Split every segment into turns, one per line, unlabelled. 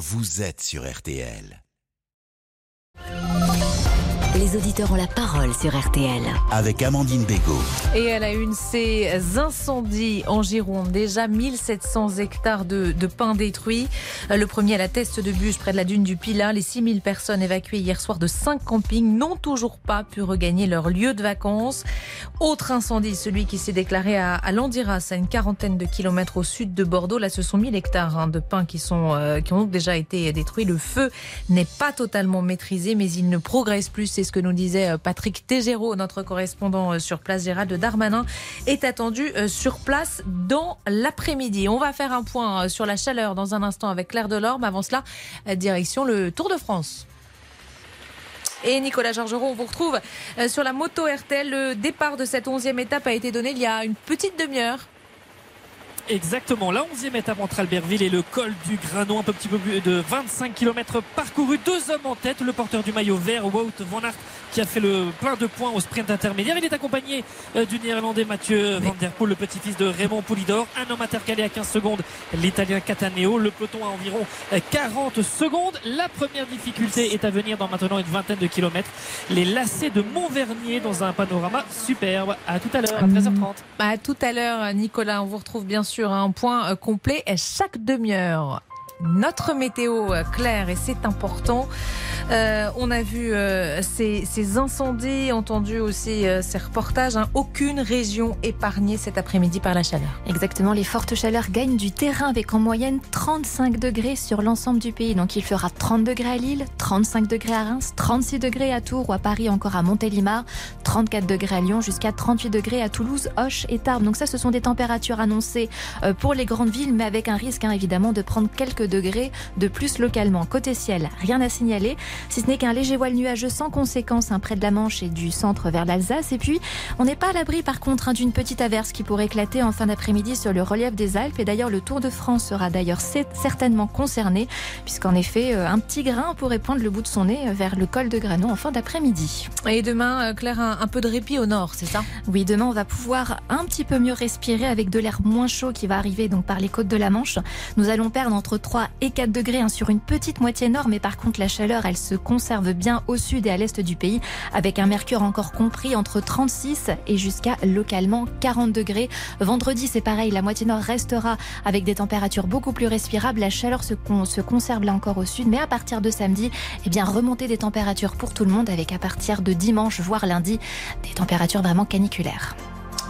vous êtes sur RTL.
Les auditeurs ont la parole sur RTL.
Avec Amandine Bégaud.
Et à la une, ces incendies en Gironde. Déjà 1700 hectares de, de pins détruits. Le premier à la teste de bûche près de la dune du Pilat. Les 6000 personnes évacuées hier soir de 5 campings n'ont toujours pas pu regagner leur lieu de vacances. Autre incendie, celui qui s'est déclaré à, à Landiras, à une quarantaine de kilomètres au sud de Bordeaux. Là, ce sont 1000 hectares hein, de pins qui, sont, euh, qui ont déjà été détruits. Le feu n'est pas totalement maîtrisé, mais il ne progresse plus c'est ce que nous disait euh, Patrick Tégéraud, notre correspondant euh, sur place. Gérald Darmanin est attendu euh, sur place dans l'après-midi. On va faire un point sur la chaleur dans un instant avec Claire Delorme. Avant cela, direction le Tour de France. Et Nicolas Georgerot, on vous retrouve sur la moto RTL. Le départ de cette onzième étape a été donné il y a une petite demi-heure
exactement la 11e étape entre Albertville et le col du Granon, un peu petit peu plus de 25 km parcourus. Deux hommes en tête, le porteur du maillot vert, Wout van Aert, qui a fait le plein de points au sprint intermédiaire. Il est accompagné euh, du néerlandais Mathieu Van Der Poel, le petit-fils de Raymond Poulidor. Un homme intercalé à 15 secondes, l'italien Cataneo. Le peloton à environ 40 euh, secondes. La première difficulté est à venir dans maintenant une vingtaine de kilomètres. Les lacets de Montvernier dans un panorama superbe. À tout à l'heure, à 13h30.
À tout à l'heure, Nicolas. On vous retrouve bien sûr un point euh, complet chaque demi-heure notre météo euh, claire et c'est important. Euh, on a vu euh, ces, ces, incendies, entendu aussi euh, ces reportages. Hein. Aucune région épargnée cet après-midi par la chaleur.
Exactement, les fortes chaleurs gagnent du terrain avec en moyenne 35 degrés sur l'ensemble du pays. Donc il fera 30 degrés à Lille, 35 degrés à Reims, 36 degrés à Tours ou à Paris, encore à Montélimar, 34 degrés à Lyon, jusqu'à 38 degrés à Toulouse, Hoche et Tarbes. Donc ça, ce sont des températures annoncées pour les grandes villes, mais avec un risque hein, évidemment de prendre quelques degrés de plus localement. Côté ciel, rien à signaler, si ce n'est qu'un léger voile nuageux sans conséquence hein, près de la Manche et du centre vers l'Alsace. Et puis, on n'est pas à l'abri par contre hein, d'une petite averse qui pourrait éclater en fin d'après-midi sur le relief des Alpes. Et d'ailleurs, le Tour de France sera d'ailleurs certainement concerné, puisqu'en effet, euh, un petit grain pourrait poindre le bout de son nez euh, vers le col de Granon en fin d'après-midi.
Et demain, euh, Claire, un, un peu de répit au nord, c'est ça?
Oui, demain, on va pouvoir un petit peu mieux respirer avec de l'air moins chaud qui va arriver donc par les côtes de la Manche. Nous allons perdre entre 3 et 4 degrés hein, sur une petite moitié nord, mais par contre la chaleur, elle se conserve bien au sud et à l'est du pays, avec un mercure encore compris entre 36 et jusqu'à localement 40 degrés. Vendredi, c'est pareil, la moitié nord restera avec des températures beaucoup plus respirables. La chaleur se, con se conserve là encore au sud, mais à partir de samedi, eh bien remontée des températures pour tout le monde, avec à partir de dimanche voire lundi des températures vraiment caniculaires.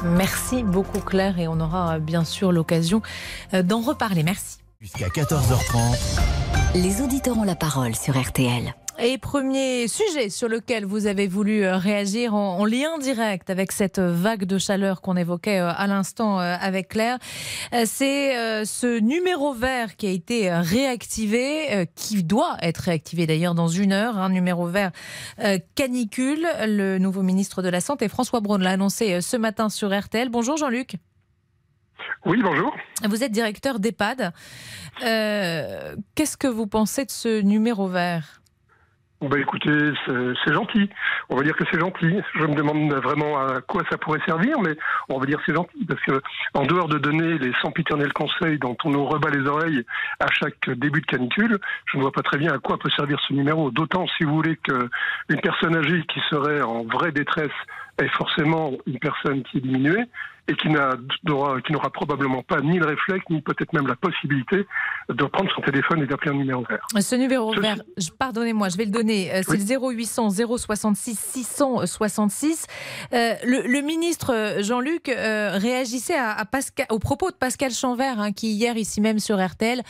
Merci beaucoup Claire et on aura bien sûr l'occasion euh, d'en reparler. Merci.
Jusqu'à 14h30.
Les auditeurs ont la parole sur RTL.
Et premier sujet sur lequel vous avez voulu euh, réagir en, en lien direct avec cette vague de chaleur qu'on évoquait euh, à l'instant avec Claire, c'est ce numéro vert qui a été réactivé, qui doit être réactivé d'ailleurs dans une heure, un numéro vert canicule. Le nouveau ministre de la Santé, François Braun, l'a annoncé ce matin sur RTL. Bonjour Jean-Luc.
Oui, bonjour.
Vous êtes directeur d'EHPAD. Euh, Qu'est-ce que vous pensez de ce numéro vert?
Bah écoutez, c'est gentil. On va dire que c'est gentil. Je me demande vraiment à quoi ça pourrait servir, mais on va dire c'est gentil parce que en dehors de donner les sempiternels conseils dont on nous rebat les oreilles à chaque début de canicule, je ne vois pas très bien à quoi peut servir ce numéro. D'autant, si vous voulez, qu'une personne âgée qui serait en vraie détresse est forcément une personne qui est diminuée et qui n'aura probablement pas ni le réflexe, ni peut-être même la possibilité de prendre son téléphone et d'appeler un numéro vert.
Ce numéro vert, pardonnez-moi, je vais le donner, euh, c'est le 0800 066 666. Euh, le, le, ministre euh, Jean-Luc euh, réagissait à, à Pascal, au propos de Pascal Chanvert, hein, qui hier, ici même sur RTL,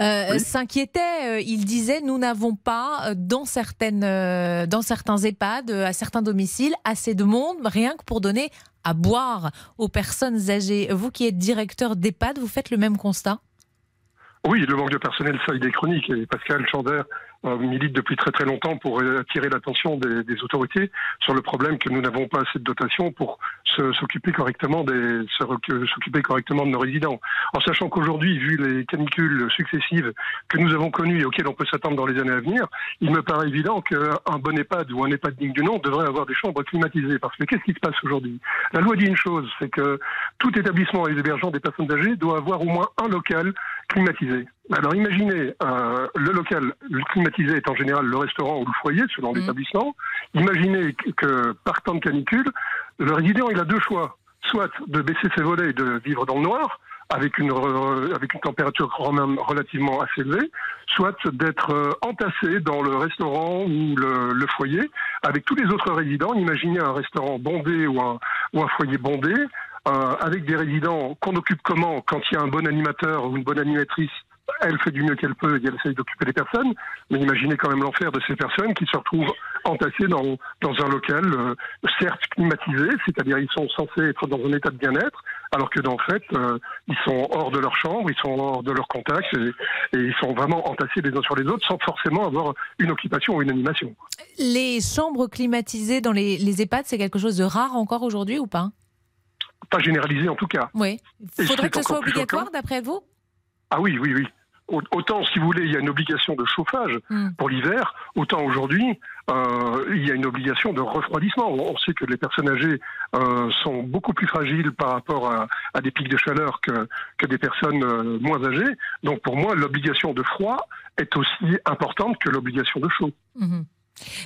euh, oui. s'inquiétait. Il disait, nous n'avons pas, dans, certaines, dans certains EHPAD, à certains domiciles, assez de monde, rien que pour donner à boire aux personnes âgées. Vous qui êtes directeur d'EHPAD, vous faites le même constat?
Oui, le manque de personnel, ça, il est chronique. Pascal Chander milite depuis très très longtemps pour attirer l'attention des, autorités sur le problème que nous n'avons pas assez de dotation pour s'occuper correctement des s'occuper correctement de nos résidents. En sachant qu'aujourd'hui, vu les canicules successives que nous avons connues et auxquelles on peut s'attendre dans les années à venir, il me paraît évident qu'un bon EHPAD ou un EHPAD digne du nom devrait avoir des chambres climatisées. Parce que qu'est-ce qui se passe aujourd'hui? La loi dit une chose, c'est que tout établissement hébergeant des personnes âgées doit avoir au moins un local climatisé. Alors imaginez, euh, le local le climatisé est en général le restaurant ou le foyer selon
Mhm.
l'établissement. Imaginez que, par temps de canicule, le résident il a deux choix, soit de baisser ses volets et de vivre dans le noir avec une re- avec une température quand même relativement assez élevée, soit d'être euh, entassé dans le restaurant ou le, le foyer avec tous les autres résidents. Imaginez un restaurant bondé ou un ou un foyer bondé avec des résidents qu'on occupe comment quand il y a un bon animateur ou une bonne animatrice elle fait du mieux qu'elle peut et elle essaye d'occuper les personnes, mais imaginez quand même l'enfer de ces personnes qui se retrouvent entassées dans, dans un local, euh, certes climatisé, c'est-à-dire ils sont censés être dans un état de bien-être, alors que dans le fait, euh, ils sont hors de leur chambre, ils sont hors de leur contact et, et ils sont vraiment entassés les uns sur les autres sans forcément avoir une occupation ou une animation.
Les chambres climatisées dans les, les EHPAD, c'est quelque chose de rare encore aujourd'hui ou pas?
Pas généralisé en tout cas.
Oui.
Et
Faudrait que ce soit obligatoire d'après vous?
Ah oui, oui, oui. Au- Autant, si vous voulez, il y a une obligation de chauffage
Hmm.
pour l'hiver, autant aujourd'hui, euh, il y a une obligation de refroidissement. On sait que les personnes âgées euh, sont beaucoup plus fragiles par rapport à, à des pics de chaleur que, que des personnes euh, moins âgées. Donc pour moi, l'obligation de froid est aussi importante que l'obligation de chaud.
Mhm.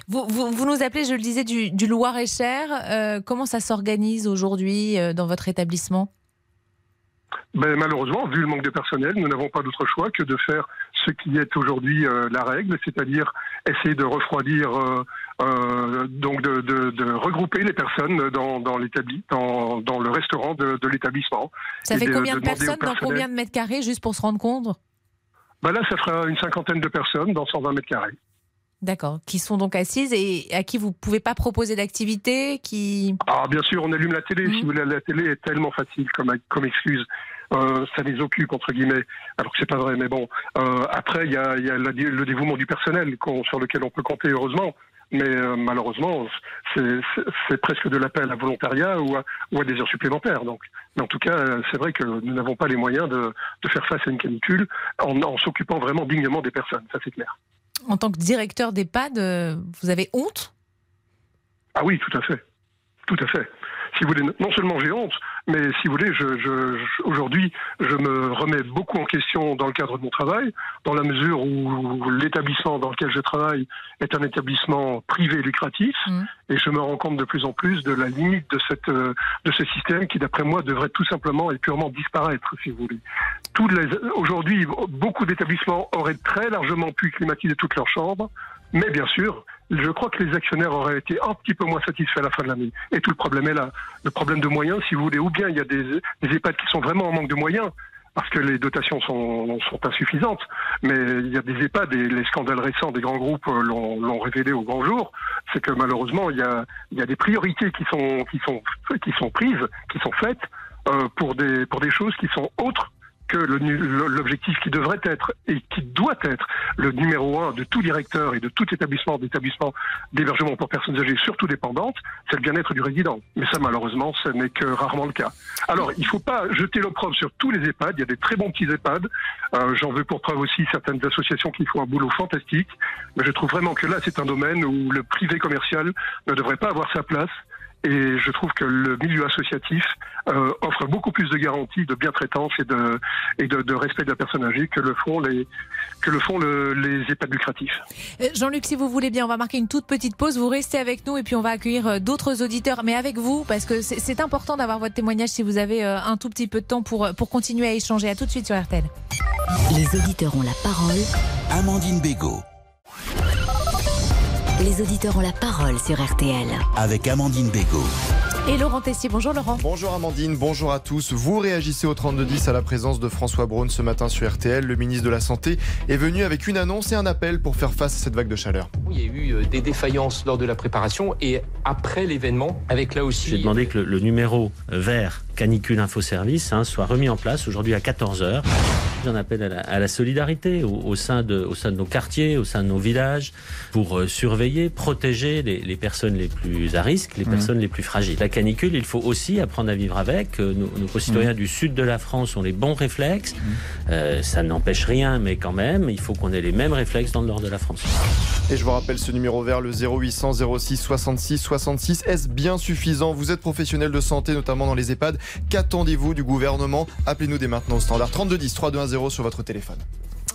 Vous, vous, vous nous appelez, je le disais, du, du Loir-et-Cher. Euh, comment ça s'organise aujourd'hui euh, dans votre établissement?
Ben, malheureusement, vu le manque de personnel, nous n'avons pas d'autre choix que de faire ce qui est aujourd'hui euh, la règle, c'est-à-dire essayer de refroidir, donc de, de- de regrouper les personnes dans, dans, dans, dans le restaurant de, de l'établissement.
Ça fait combien de personnes dans combien de mètres carrés, juste pour se rendre compte?
Ben là, ça fera une cinquantaine de personnes dans 120 mètres carrés.
D'accord. Qui sont donc assises et à qui vous pouvez pas proposer d'activité qui...
Ah, bien sûr, on allume la télé.
Mhm.
Si vous voulez, la télé est tellement facile comme, comme excuse. Euh, ça les occupe, entre guillemets, alors que c'est pas vrai. Mais bon, euh, après, il y a, il y a la- le dévouement du personnel sur lequel on peut compter, heureusement. Mais euh, malheureusement, c'est presque de l'appel à volontariat ou à, ou à des heures supplémentaires. Donc, mais en tout cas, c'est vrai que nous n'avons pas les moyens de, de faire face à une canicule en, en s'occupant vraiment dignement des personnes. Ça, c'est clair.
En tant que directeur d'EHPAD, euh, vous avez honte?
Ah oui, tout à fait. Tout à fait. Si vous voulez, non seulement j'ai honte, mais si vous voulez, je, je, je- aujourd'hui, je me remets beaucoup en question dans le cadre de mon travail, dans la mesure où l'établissement dans lequel je travaille est un établissement privé lucratif,
Mhm.
et je me rends compte de plus en plus de la limite de cette euh, de ce système qui, d'après moi, devrait tout simplement et purement disparaître, si vous voulez. Aujourd'hui, beaucoup d'établissements auraient très largement pu climatiser toutes leurs chambres, mais bien sûr, je crois que les actionnaires auraient été un petit peu moins satisfaits à la fin de l'année. Et tout le problème est là. Le problème de moyens, si vous voulez, ou bien il y a des, EHPAD qui sont vraiment en manque de moyens, parce que les dotations sont, insuffisantes, mais il y a des EHPAD, et les scandales récents des grands groupes euh, l'ont l'ont révélé au grand jour, c'est que malheureusement, il y a, des priorités qui sont, qui sont, qui sont prises, qui sont faites euh, pour, des, pour des choses qui sont autres que l'objectif qui devrait être et qui doit être le numéro un de tout directeur et de tout établissement d'établissement d'hébergement pour personnes âgées, surtout dépendantes, c'est le bien-être du résident. Mais ça, malheureusement, ce n'est que rarement le cas. Alors, il ne faut pas jeter l'opprobre sur tous les EHPAD. Il y a des très bons petits EHPAD. Euh, J'en veux pour preuve aussi certaines associations qui font un boulot fantastique. Mais je trouve vraiment que là, c'est un domaine où le privé commercial ne devrait pas avoir sa place. Et je trouve que le milieu associatif euh, offre beaucoup plus de garanties de bien-traitance et de, et de, de respect de la personne âgée que le font les, que le font le- les EHPAD lucratifs.
Euh, Jean-Luc, si vous voulez bien, on va marquer une toute petite pause. Vous restez avec nous et puis on va accueillir euh, d'autres auditeurs, mais avec vous, parce que c'est important d'avoir votre témoignage si vous avez un tout petit peu de temps pour, pour continuer à échanger. À tout de suite sur RTL.
Les auditeurs ont la parole.
Amandine Bégaud.
Les auditeurs ont la parole sur RTL.
Avec Amandine Bégaud.
Et Laurent Tessier, bonjour Laurent.
Bonjour Amandine, bonjour à tous. Vous réagissez au 3210 à la présence de François Braun ce matin sur RTL. Le ministre de la Santé est venu avec une annonce et un appel pour faire face à cette vague de chaleur.
Il y a eu euh, des défaillances lors de la préparation et après l'événement, avec là aussi.
J'ai demandé que le, le numéro vert canicule info service hein, soit remis en place aujourd'hui à 14h. J'en appelle à la, à la solidarité au, au sein de, au sein de nos quartiers, au sein de nos villages, pour euh, surveiller, protéger les, les personnes les plus à risque, les personnes les plus fragiles. La canicule, il faut aussi apprendre à vivre avec. Euh, Nos, nos concitoyens du sud de la France ont les bons réflexes. Euh, ça n'empêche rien, mais quand même, il faut qu'on ait les mêmes réflexes dans le nord de la France.
Et je vous rappelle ce numéro vert, le 0800 06 66 66. Est-ce bien suffisant? Vous êtes professionnel de santé, notamment dans les EHPAD. Qu'attendez-vous du gouvernement? Appelez-nous dès maintenant au standard 3210 3210 100 sur votre téléphone.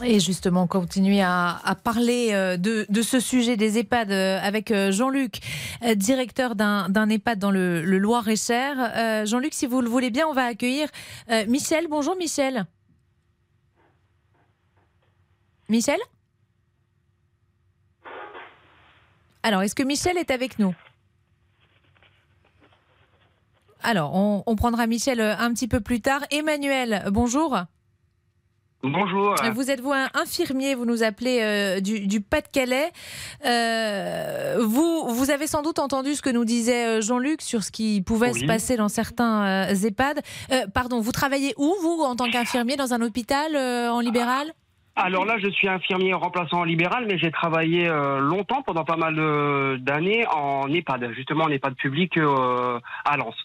Et justement, continuer à, parler euh, de, ce sujet des EHPAD euh, avec euh, Jean-Luc, directeur d'un EHPAD dans le Loir-et-Cher. Jean-Luc, si vous le voulez bien, on va accueillir Michel. Bonjour Michel. Michel? Alors, est-ce que Michel est avec nous? Alors, on, on prendra Michel un petit peu plus tard. Emmanuel, bonjour.
Bonjour.
Vous êtes vous un infirmier, vous nous appelez euh, du, Pas-de-Calais. Euh, vous, vous avez sans doute entendu ce que nous disait euh, Jean-Luc sur ce qui pouvait se passer dans certains EHPAD. pardon, vous travaillez où, vous, en tant qu'infirmier, dans un hôpital en libéral?
Alors là, je suis infirmier remplaçant en libéral, mais j'ai travaillé longtemps, pendant pas mal d'années, en EHPAD, justement en EHPAD public à Lens.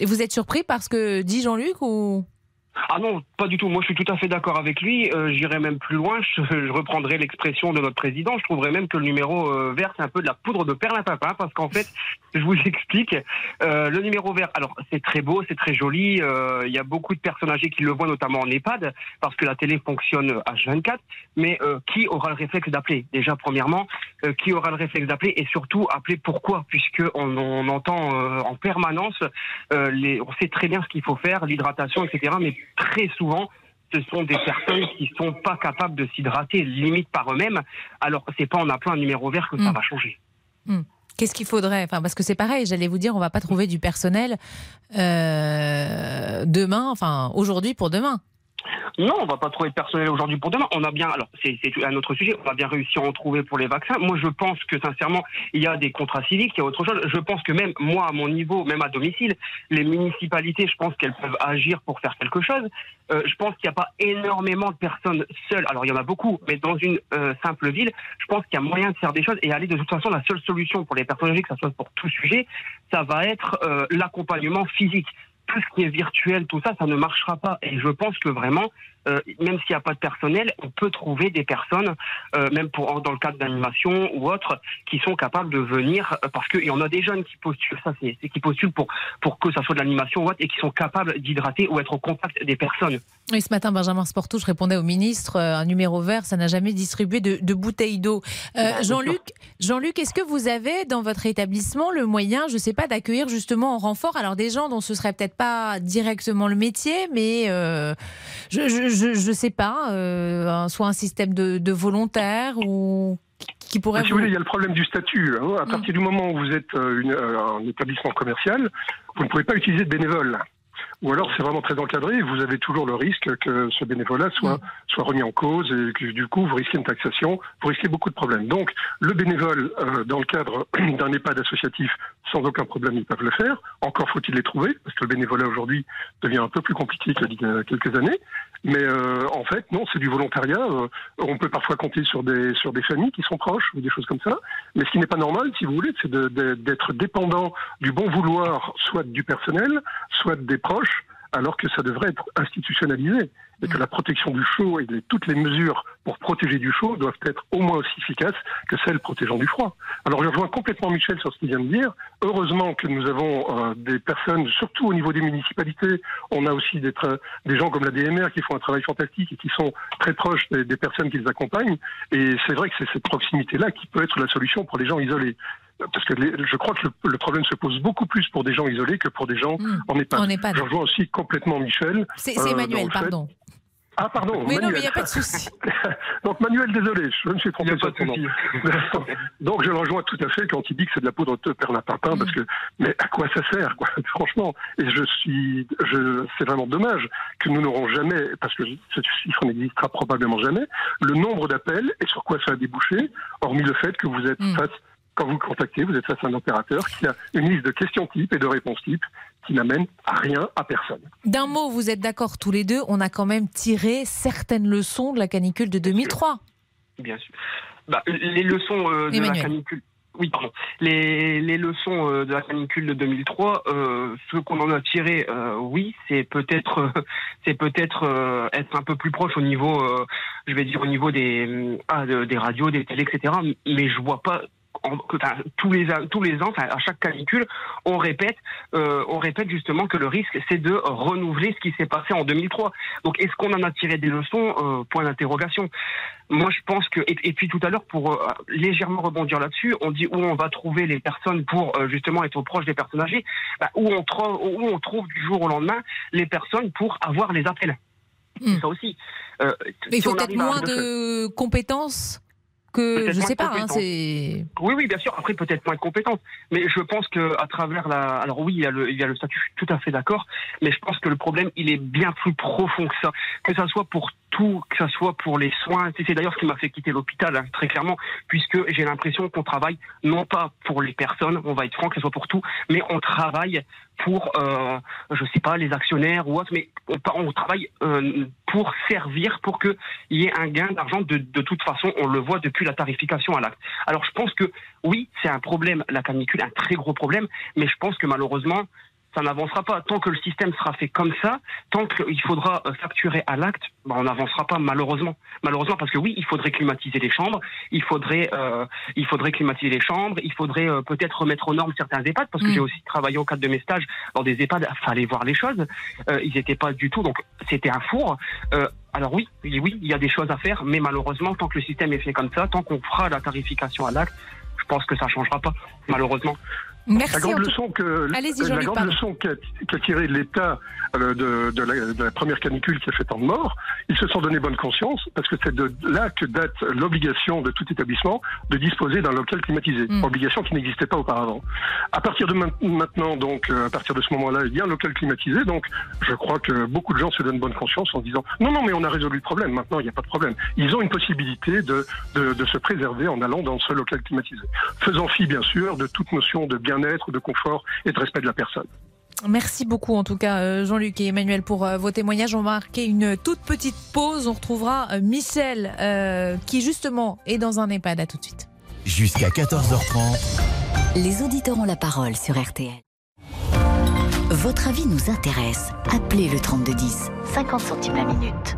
Et vous êtes surpris parce que dit Jean-Luc ou
ah non, pas du tout. Moi, je suis tout à fait d'accord avec lui. Euh, J'irai même plus loin. Je, reprendrai l'expression de notre président. Je trouverais même que le numéro euh, vert, c'est un peu de la poudre de perlimpinpin, parce qu'en fait, je vous explique. Euh, le numéro vert, alors c'est très beau, c'est très joli. Euh, il y a beaucoup de personnes âgées qui le voient, notamment en EHPAD, parce que la télé fonctionne H24. Mais qui aura le réflexe d'appeler? Déjà, premièrement, qui aura le réflexe d'appeler et surtout appeler pourquoi? Puisque on, entend en permanence, on sait très bien ce qu'il faut faire, l'hydratation, etc. très souvent, ce sont des personnes qui sont pas capables de s'hydrater, limite par eux-mêmes. Alors c'est pas en appelant un numéro vert que ça hmm. va changer.
Hmm. Qu'est-ce qu'il faudrait? Enfin, Parce que c'est pareil, j'allais vous dire, on va pas trouver du personnel euh, demain, enfin aujourd'hui pour demain.
Non, on va pas trouver de personnel aujourd'hui pour demain. On a bien, alors c'est un autre sujet, on va bien réussir à en trouver pour les vaccins. Moi, je pense que sincèrement, il y a des contrats civiques, il y a autre chose. Je pense que même moi, à mon niveau, même à domicile, les municipalités, je pense qu'elles peuvent agir pour faire quelque chose. Euh, je pense qu'il n'y a pas énormément de personnes seules. Alors, il y en a beaucoup, mais dans une euh, simple ville, je pense qu'il y a moyen de faire des choses et aller de toute façon, la seule solution pour les personnes âgées, que ce soit pour tout sujet, ça va être euh, l'accompagnement physique tout ce qui est virtuel, tout ça, ça ne marchera pas. Et je pense que vraiment, euh, même s'il n'y a pas de personnel, on peut trouver des personnes, euh, même pour dans le cadre d'animation ou autre, qui sont capables de venir, euh, parce qu'il y en a des jeunes qui postulent, ça c'est qui postulent pour pour que ça soit de l'animation ou autre, et qui sont capables d'hydrater ou être au contact des personnes.
Oui, ce matin, Benjamin Sportouche répondait au ministre, un numéro vert, ça n'a jamais distribué de, de bouteilles d'eau. Bah, Jean-Luc, Jean-Luc, est-ce que vous avez dans votre établissement le moyen, je ne sais pas, d'accueillir justement en renfort, alors des gens dont ce serait peut-être pas directement le métier, mais je je ne sais pas, euh, soit un système de, de volontaires ou qui pourrait.
Si vous voulez, il y a le problème du statut. Hein. À mm. partir du moment où vous êtes euh, une, euh, un établissement commercial, vous ne pouvez pas utiliser de bénévoles. Ou alors c'est vraiment très encadré vous avez toujours le risque que ce bénévolat soit, mm. soit remis en cause et que du coup vous risquez une taxation, vous risquez beaucoup de problèmes. Donc le bénévole, euh, dans le cadre d'un EHPAD associatif, sans aucun problème, ils peuvent le faire. Encore faut-il les trouver, parce que le bénévolat aujourd'hui devient un peu plus compliqué qu'il y a quelques années. Mais euh, en fait, non, c'est du volontariat. Euh, on peut parfois compter sur des, sur des familles qui sont proches ou des choses comme ça. Mais ce qui n'est pas normal, si vous voulez, c'est d'être dépendant du bon vouloir, soit du personnel, soit des proches, alors que ça devrait être institutionnalisé et que la protection du chaud et toutes les mesures pour protéger du chaud doivent être au moins aussi efficaces que celles protégeant du froid. Alors je rejoins complètement Michel sur ce qu'il vient de dire. Heureusement que nous avons euh, des personnes, surtout au niveau des municipalités, on a aussi des, des gens comme la DMR qui font un travail fantastique et qui sont très proches des, des personnes qu'ils accompagnent. Et c'est vrai que c'est cette proximité-là qui peut être la solution pour les gens isolés parce que je crois que le, problème se pose beaucoup plus pour des gens isolés que pour des gens hmm. en EHPAD. Je rejoins aussi complètement Michel.
C'est euh, Emmanuel, pardon.
Ah, pardon.
Mais non, mais il n'y a pas de souci.
Donc, Manuel, désolé, je me suis trompé sur ton nom. Donc, je le rejoins tout à fait quand il dit que c'est de la poudre de perlimpinpin, parce que, mais à quoi ça sert, quoi, franchement. Et je suis, je, c'est vraiment dommage que nous n'aurons jamais, parce que ce chiffre n'existera probablement jamais, le nombre d'appels et sur quoi ça a débouché, hormis le fait que vous êtes mm. face quand vous contactez, vous êtes face à un opérateur qui a une liste de questions types et de réponses types qui n'amène à rien à personne.
D'un mot, vous êtes d'accord tous les deux, on a quand même tiré certaines leçons de la canicule de 2003.
Bien sûr. Bah, les leçons euh, de la canicule. Oui, pardon. Les, les leçons euh, de la canicule de 2003, euh, ce qu'on en a tiré, oui, c'est peut-être, c'est peut-être être un peu plus proche au niveau, je vais dire au niveau des, ah, des radios, des télés, etc. Mais je vois pas en- tous les a- tous les ans, à chaque canicule, on répète, euh, on répète justement que le risque, c'est de renouveler ce qui s'est passé en 2003. Donc, est-ce qu'on en a tiré des leçons Euh, Point d'interrogation. Moi, je pense que et, et puis tout à l'heure, pour euh, légèrement rebondir là-dessus, on dit où on va trouver les personnes pour justement être proche des personnes âgées. Bah, où on trouve où on trouve du jour au lendemain les personnes pour avoir les appels.
Hmm.
Ça aussi.
Mais il
si
faut peut-être moins de compétences que je sais pas. hein, c'est
Oui, oui, bien sûr. Après, peut-être moins de compétences. Mais je pense que à travers la. Alors oui, il y a le, il y a le statut, je suis tout à fait d'accord. Mais je pense que le problème, il est bien plus profond que ça. Que ça soit pour tout, que ça soit pour les soins. C'est c'est d'ailleurs ce qui m'a fait quitter l'hôpital, hein, très clairement, puisque j'ai l'impression qu'on travaille non pas pour les personnes, on va être franc, que ce soit pour tout, mais on travaille pour, euh, je sais pas, les actionnaires ou autre, mais on, on travaille euh, pour servir, pour qu'il y ait un gain d'argent. De, de toute façon, on le voit depuis la tarification à l'acte. Alors je pense que oui, c'est un problème, la canicule, un très gros problème, mais je pense que malheureusement, ça n'avancera pas. Tant que le système sera fait comme ça, tant qu'il faudra euh, facturer à l'acte, ben, on n'avancera pas malheureusement. Malheureusement parce que oui, il faudrait climatiser les chambres, il faudrait, euh, il faudrait climatiser les chambres, il faudrait euh, peut-être remettre aux normes certains EHPAD parce que
Mm.
j'ai aussi travaillé au cadre de mes stages dans des EHPAD. Fallait voir les choses. Euh, ils n'étaient pas du tout, donc c'était un four. Euh, alors oui, oui, oui, il y a des choses à faire, mais malheureusement, tant que le système est fait comme ça, tant qu'on fera la tarification à l'acte, je pense que ça changera pas, malheureusement.
Merci.
La grande
tout-
leçon que la grande leçon qu'a qu'a tiré l'État euh, de, de, la, de la première canicule qui a fait tant de morts, ils se sont donné bonne conscience parce que c'est de là que date l'obligation de tout établissement de disposer d'un local climatisé,
Mm.
obligation qui n'existait pas auparavant. À partir de main- maintenant, donc euh, à partir de ce moment-là, il y a un local climatisé, donc je crois que beaucoup de gens se donnent bonne conscience en disant non non mais on a résolu le problème, maintenant il n'y a pas de problème. Ils ont une possibilité de, de, de se préserver en allant dans ce local climatisé, faisant fi bien sûr de toute notion de bien-être, de confort et de respect de la personne.
Merci beaucoup en tout cas euh, Jean-Luc et Emmanuel pour euh, vos témoignages. On va marquer une toute petite pause. On retrouvera euh, Michel euh, qui justement est dans un EHPAD. À tout de suite.
Jusqu'à 14h30.
Les auditeurs ont la parole sur RTL. Votre avis nous intéresse. Appelez le 3210, 50 centimes la minute.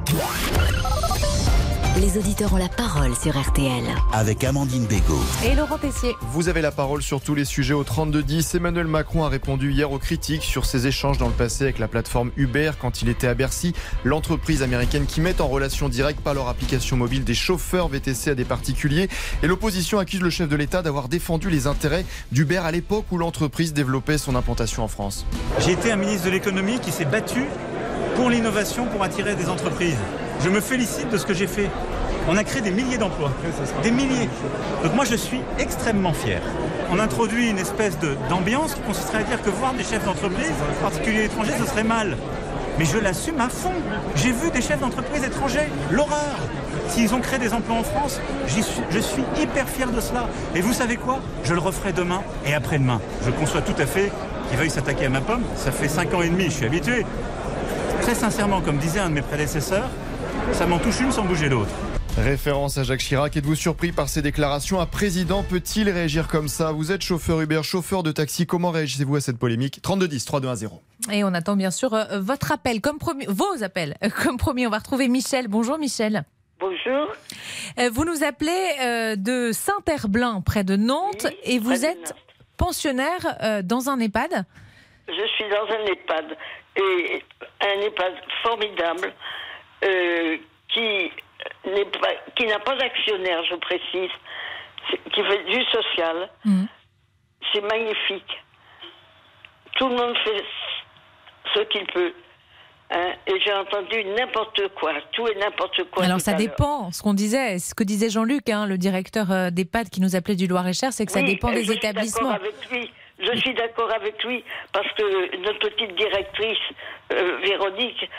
Les auditeurs ont la parole sur RTL.
Avec Amandine Bégaud.
Et Laurent Tessier.
Vous avez la parole sur tous les sujets au 3210. Emmanuel Macron a répondu hier aux critiques sur ses échanges dans le passé avec la plateforme Uber quand il était à Bercy, l'entreprise américaine qui met en relation directe par leur application mobile des chauffeurs VTC à des particuliers. Et l'opposition accuse le chef de l'État d'avoir défendu les intérêts d'Uber à l'époque où l'entreprise développait son implantation en France.
J'ai été un ministre de l'économie qui s'est battu pour l'innovation, pour attirer des entreprises. Je me félicite de ce que j'ai fait. On a créé des milliers d'emplois. Des milliers. Donc moi je suis extrêmement fier. On introduit une espèce d'ambiance qui consisterait à dire que voir des chefs d'entreprise, en particulier étrangers, ce serait mal. Mais je l'assume à fond. J'ai vu des chefs d'entreprise étrangers. L'horreur. S'ils ont créé des emplois en France, suis- je suis hyper fier de cela. Et vous savez quoi? Je le referai demain et après-demain. Je conçois tout à fait qu'ils veuillent s'attaquer à ma pomme. Ça fait 5 ans et demi, je suis habitué. Très sincèrement, comme disait un de mes prédécesseurs, ça m'en touche une sans bouger l'autre.
Référence à Jacques Chirac. Êtes-vous surpris par ces déclarations? Un président peut-il réagir comme ça? Vous êtes chauffeur Uber, chauffeur de taxi. Comment réagissez-vous à cette polémique? 3210, 3210.
Et on attend bien sûr euh, votre appel, comme promis, vos appels. Euh, Comme promis, on va retrouver Michel. Bonjour Michel.
Bonjour.
Euh, Vous nous appelez euh, de Saint-Herblain, près de Nantes,
Oui,
et vous êtes
Nantes.
pensionnaire euh, dans un EHPAD?
Je suis dans un EHPAD et un EHPAD formidable euh, qui n'est pas, qui n'a pas d'actionnaire, je précise, qui fait du social.
Mhm.
C'est magnifique. Tout le monde fait ce qu'il peut. hein, et j'ai entendu n'importe quoi, tout et n'importe quoi.
Alors ça dépend, ce qu'on disait, ce que disait Jean-Luc, hein, le directeur euh, d'EHPAD qui nous appelait du Loir-et-Cher, c'est que ça dépend des
je
établissements.
avec lui. Je suis d'accord avec lui parce que notre petite directrice euh, Véronique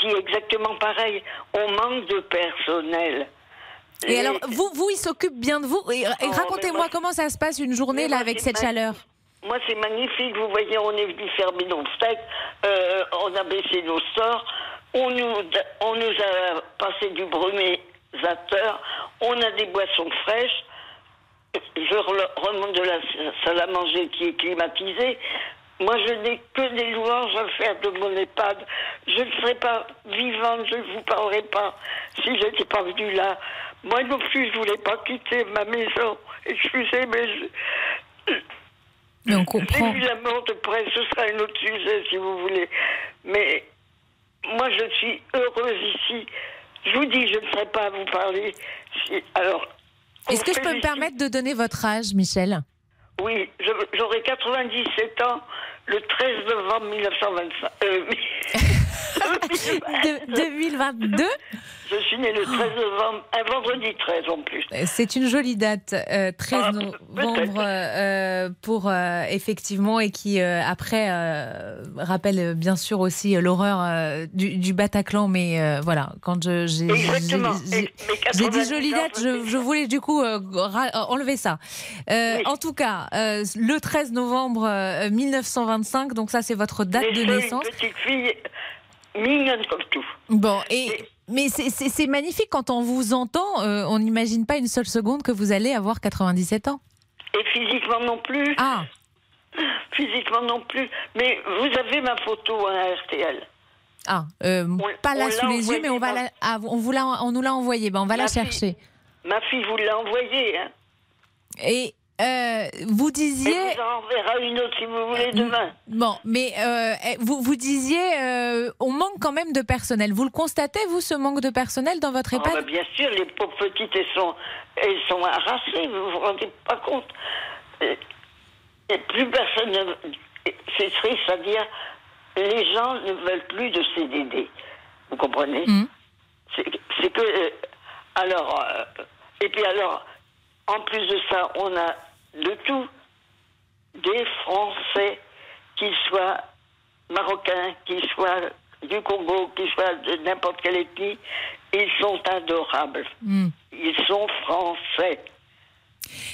dit exactement pareil. On manque de personnel.
Et alors, vous, vous, il s'occupe bien de vous. Et, et
Oh,
racontez-moi
moi-
comment ça se passe une journée là avec cette chaleur.
Moi, c'est magnifique. Vous voyez, on est venu fermer nos steaks. euh, on a baissé nos stores. On nous, on nous a passé du brumisateur. On a des boissons fraîches. Je re- remonte de la salle à manger qui est climatisée. Moi, je n'ai que des louanges à faire de mon EHPAD. Je ne serais pas vivante, je ne vous parlerai pas si je n'étais pas venue là. Moi non plus, je voulais pas quitter ma maison. Excusez, mais je...
Mais on
J'ai
comprend.
vu la mort de près, ce sera un autre sujet si vous voulez. Mais moi, je suis heureuse ici. Je vous dis, je ne sais pas vous parler. Si- Alors.
Est-ce que je peux me permettre de donner votre âge, Michel?
Oui, j'aurai 97 ans le 13 novembre 1925. Euh,
De- 2022
je suis né le 13 novembre, un vendredi 13 en plus.
C'est une jolie date, euh, 13
Ah,
novembre, euh, pour euh, effectivement, et qui euh, après euh, rappelle euh, bien sûr aussi euh, l'horreur euh, du, du Bataclan. Mais euh, voilà, quand je- j'ai dit
90
jolie date, je, je voulais du coup euh, enlever ça. Euh, En tout cas, euh, le 13 novembre euh, 1925, donc ça c'est votre date de naissance.
Une petite fille mignonne comme tout.
Bon, et mais c'est- magnifique quand on vous entend. euh, on n'imagine pas une seule seconde que vous allez avoir 97 ans.
Et physiquement non plus.
Ah.
Physiquement non plus. Mais vous avez ma photo à RTL.
Ah, euh, pas là sous les yeux, mais on va la, ah, on vous l'a, on nous l'a envoyé. Ben, on va la
fille.
chercher.
Ma fille vous l'a envoyée. Hein.
Et euh, vous
Et
disiez.
vous en une autre si vous voulez demain.
Bon, mais euh, eh, vous, vous disiez, euh, on manque quand même de personnel. Vous le constatez, vous, ce manque de personnel dans votre
Ah,
EHPAD
bah, bien sûr, les pauvres petites, elles sont, elles sont arrachées, vous vous rendez pas compte. Et, et plus personne ne... C'est triste à dire, les gens ne veulent plus de CDD. Vous comprenez C'est c'est que... euh, alors... euh, et puis alors, en plus de ça, on a de tout. Des Français, qu'ils soient marocains, qu'ils soient du Congo, qu'ils soient de n'importe quelle ethnie, ils sont adorables.
Hmm.
Ils sont français.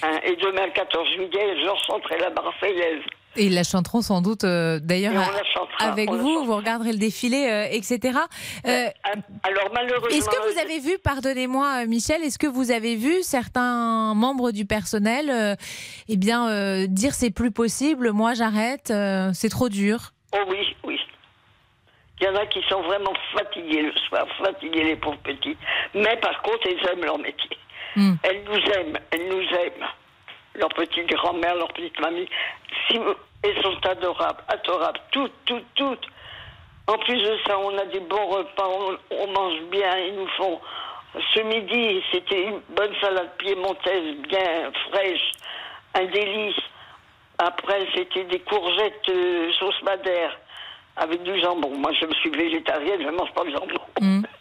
Hein, et demain, le 14 juillet, je chanterai la Marseillaise.
Et ils la chanteront sans doute, euh, d'ailleurs,
Et on
à-
la chantera,
avec
on
vous. Vous regarderez le défilé, euh, etc. Euh,
Alors malheureusement...
Est-ce que vous avez vu, pardonnez-moi euh, Michel, est-ce que vous avez vu certains membres du personnel euh, eh bien, euh, dire c'est plus possible, moi j'arrête, euh, c'est trop dur?
Oh oui, oui. Il y en a qui sont vraiment fatigués le soir, fatigués les pauvres petits. Mais par contre, ils aiment leur métier.
Hmm.
Elles nous aiment, elles nous aiment. Leur petite grand-mère, leur petite mamie. Si vous- Elles sont adorables, adorables, toutes, toutes, toutes. En plus de ça, on a des bons repas, on, on mange bien, ils nous font. Ce midi, c'était une bonne salade piémontaise bien fraîche, un délice. Après, c'était des courgettes euh, sauce madère avec du jambon. Moi, je me suis végétarienne, je ne mange pas de jambon.
Hmm.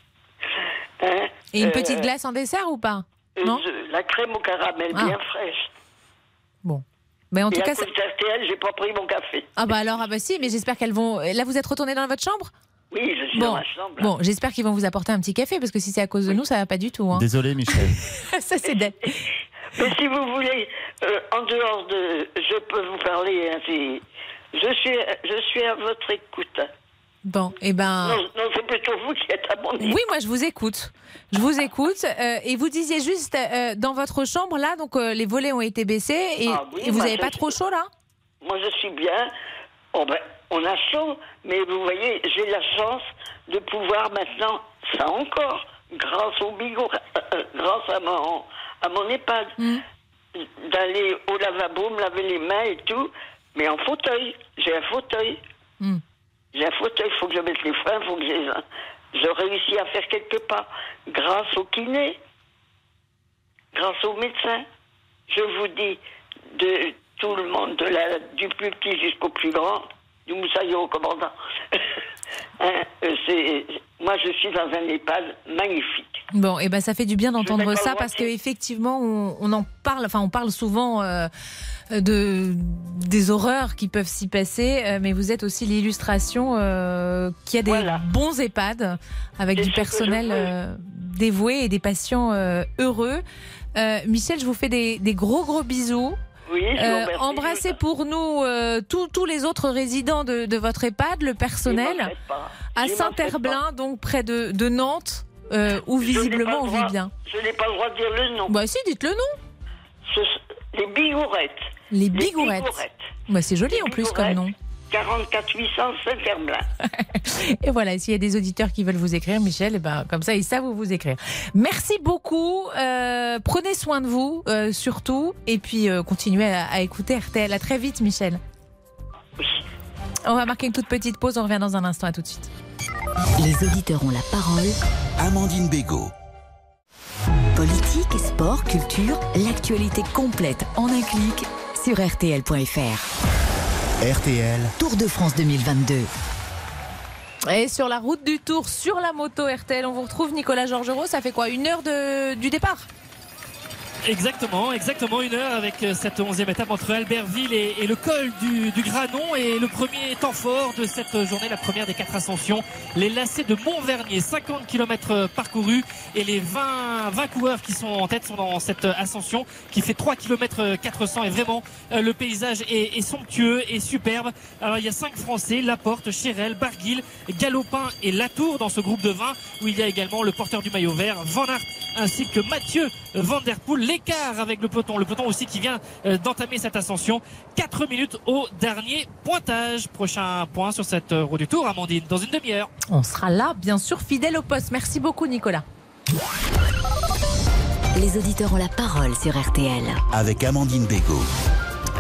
Hein,
Et une
euh,
petite glace en dessert ou pas?
euh,
Non?
La crème au caramel,
Ah.
bien fraîche.
Bon. Mais en
Et
tout
à
cas,
cause
ça-
d'RTL, j'ai pas pris mon café.
ah bah alors, ah bah si, mais j'espère qu'elles vont. Là, vous êtes retourné dans votre chambre?
Oui, je suis
Bon,
dans ma chambre. là.
bon, j'espère qu'ils vont vous apporter un petit café parce que si c'est à cause de nous, ça va pas du tout. hein.
Désolé, Michel.
ça c'est dead.
Mais si vous voulez, euh, en dehors de, je peux vous parler ainsi. Je suis, je suis à votre écoute.
Bon, et ben.
Non, non, c'est plutôt vous qui êtes écoute.
Oui, moi je vous écoute. Je vous écoute. euh, et vous disiez juste euh, dans votre chambre là, donc euh, les volets ont été baissés et,
Ah oui,
et vous n'avez pas trop chaud là?
Moi, je suis bien. Oh, ben, on a chaud, mais vous voyez, j'ai la chance de pouvoir maintenant, ça encore, grâce au bigot, euh, euh, grâce à mon, à mon EHPAD, d'aller au lavabo, me laver les mains et tout, mais en fauteuil. J'ai un fauteuil.
Hmm.
J'ai un fauteuil, il faut que je mette les freins, il faut que je, je réussis à faire quelques pas. Grâce au kiné, grâce au médecin. Je vous dis, de tout le monde, de la, du plus petit jusqu'au plus grand, du moussaillon au commandant. Hein, euh, c'est, moi, je suis dans un EHPAD magnifique.
Bon, et ben ça fait du bien d'entendre ça parce qu'effectivement on, on en parle, enfin on parle souvent euh, de des horreurs qui peuvent s'y passer, euh, mais vous êtes aussi l'illustration euh, qu'il y a des bons EHPAD avec du personnel euh, dévoué et des patients euh, heureux. Euh, Michel, je vous fais des, des gros gros bisous.
Oui, je vous
Euh,
remercie.
embrassez pour nous euh, tous tous les autres résidents de, de votre EHPAD, le personnel, à Saint-Herblain, donc près de, de Nantes, euh, où visiblement on vit bien.
Je n'ai pas le droit de dire le nom.
Bah si, dites le nom.
Ce- les bigourettes.
Les bigourettes. Bah c'est joli en plus comme nom.
44 800 Saint-Herblain.
Et voilà, s'il y a des auditeurs qui veulent vous écrire, Michel, et ben, comme ça, ils savent où vous écrire. Merci beaucoup. euh, prenez soin de vous, euh, surtout. Et puis, euh, continuez à, à écouter RTL. À très vite, Michel. On va marquer une toute petite pause. On revient dans un instant. À tout de suite.
Les auditeurs ont la parole.
Amandine Bégaud.
Politique, sport, culture, l'actualité complète en un clic sur RTL.fr.
RTL,
Tour de France 2022.
Et sur la route du Tour, sur la moto RTL, on vous retrouve Nicolas Georgerot. Ça fait quoi Une heure de, du départ?
Exactement, exactement une heure avec euh, cette onzième étape entre Albertville et, le col du, du, Granon et le premier temps fort de cette journée, la première des quatre ascensions, les lacets de Montvernier, 50 km parcourus et les 20, 20 coureurs qui sont en tête sont dans cette ascension qui fait 3 km 400 et vraiment euh, le paysage est, est, somptueux et superbe. Alors il y a cinq Français, Laporte, Chérel, Barguil, Galopin et Latour dans ce groupe de 20 où il y a également le porteur du maillot vert, Van Aert ainsi que Mathieu Van Der Poel. L'écart avec le peloton, le peloton aussi qui vient euh, d'entamer cette ascension. 4 minutes au dernier pointage. Prochain point sur cette roue du Tour, Amandine, dans une demi-heure.
On sera là, bien sûr, fidèle au poste. Merci beaucoup, Nicolas.
Les auditeurs ont la parole sur RTL.
Avec Amandine Bégaud.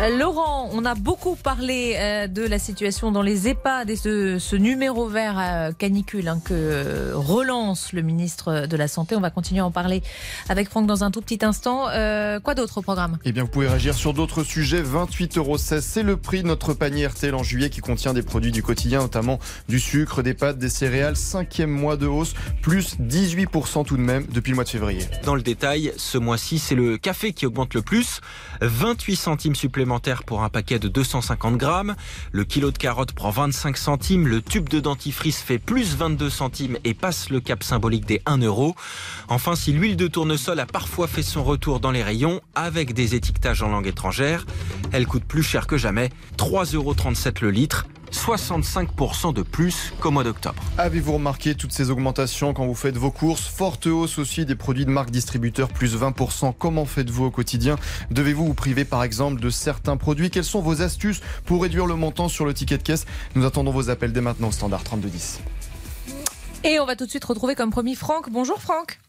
Laurent, on a beaucoup parlé euh, de la situation dans les EHPAD et ce, ce numéro vert euh, canicule hein, que relance le ministre de la Santé. On va continuer à en parler avec Franck dans un tout petit instant. Euh, quoi d'autre au programme?
Eh bien, vous pouvez réagir sur d'autres sujets. 28,16 euros, c'est le prix de notre panier RTL en juillet qui contient des produits du quotidien, notamment du sucre, des pâtes, des céréales. Cinquième mois de hausse, plus 18% tout de même depuis le mois de février.
Dans le détail, ce mois-ci, c'est le café qui augmente le plus. 28 centimes supplémentaires pour un paquet de 250 grammes. Le kilo de carottes prend 25 centimes. Le tube de dentifrice fait plus 22 centimes et passe le cap symbolique des 1 euro. Enfin, si l'huile de tournesol a parfois fait son retour dans les rayons avec des étiquetages en langue étrangère, elle coûte plus cher que jamais. 3,37 euros le litre. 65% de plus qu'au mois d'octobre.
Avez-vous remarqué toutes ces augmentations quand vous faites vos courses? Forte hausse aussi des produits de marque distributeur, plus 20%. Comment faites-vous au quotidien? Devez-vous vous priver par exemple de certains produits? Quelles sont vos astuces pour réduire le montant sur le ticket de caisse? Nous attendons vos appels dès maintenant au standard 3210.
Et on va tout de suite retrouver comme promis Franck. Bonjour Franck.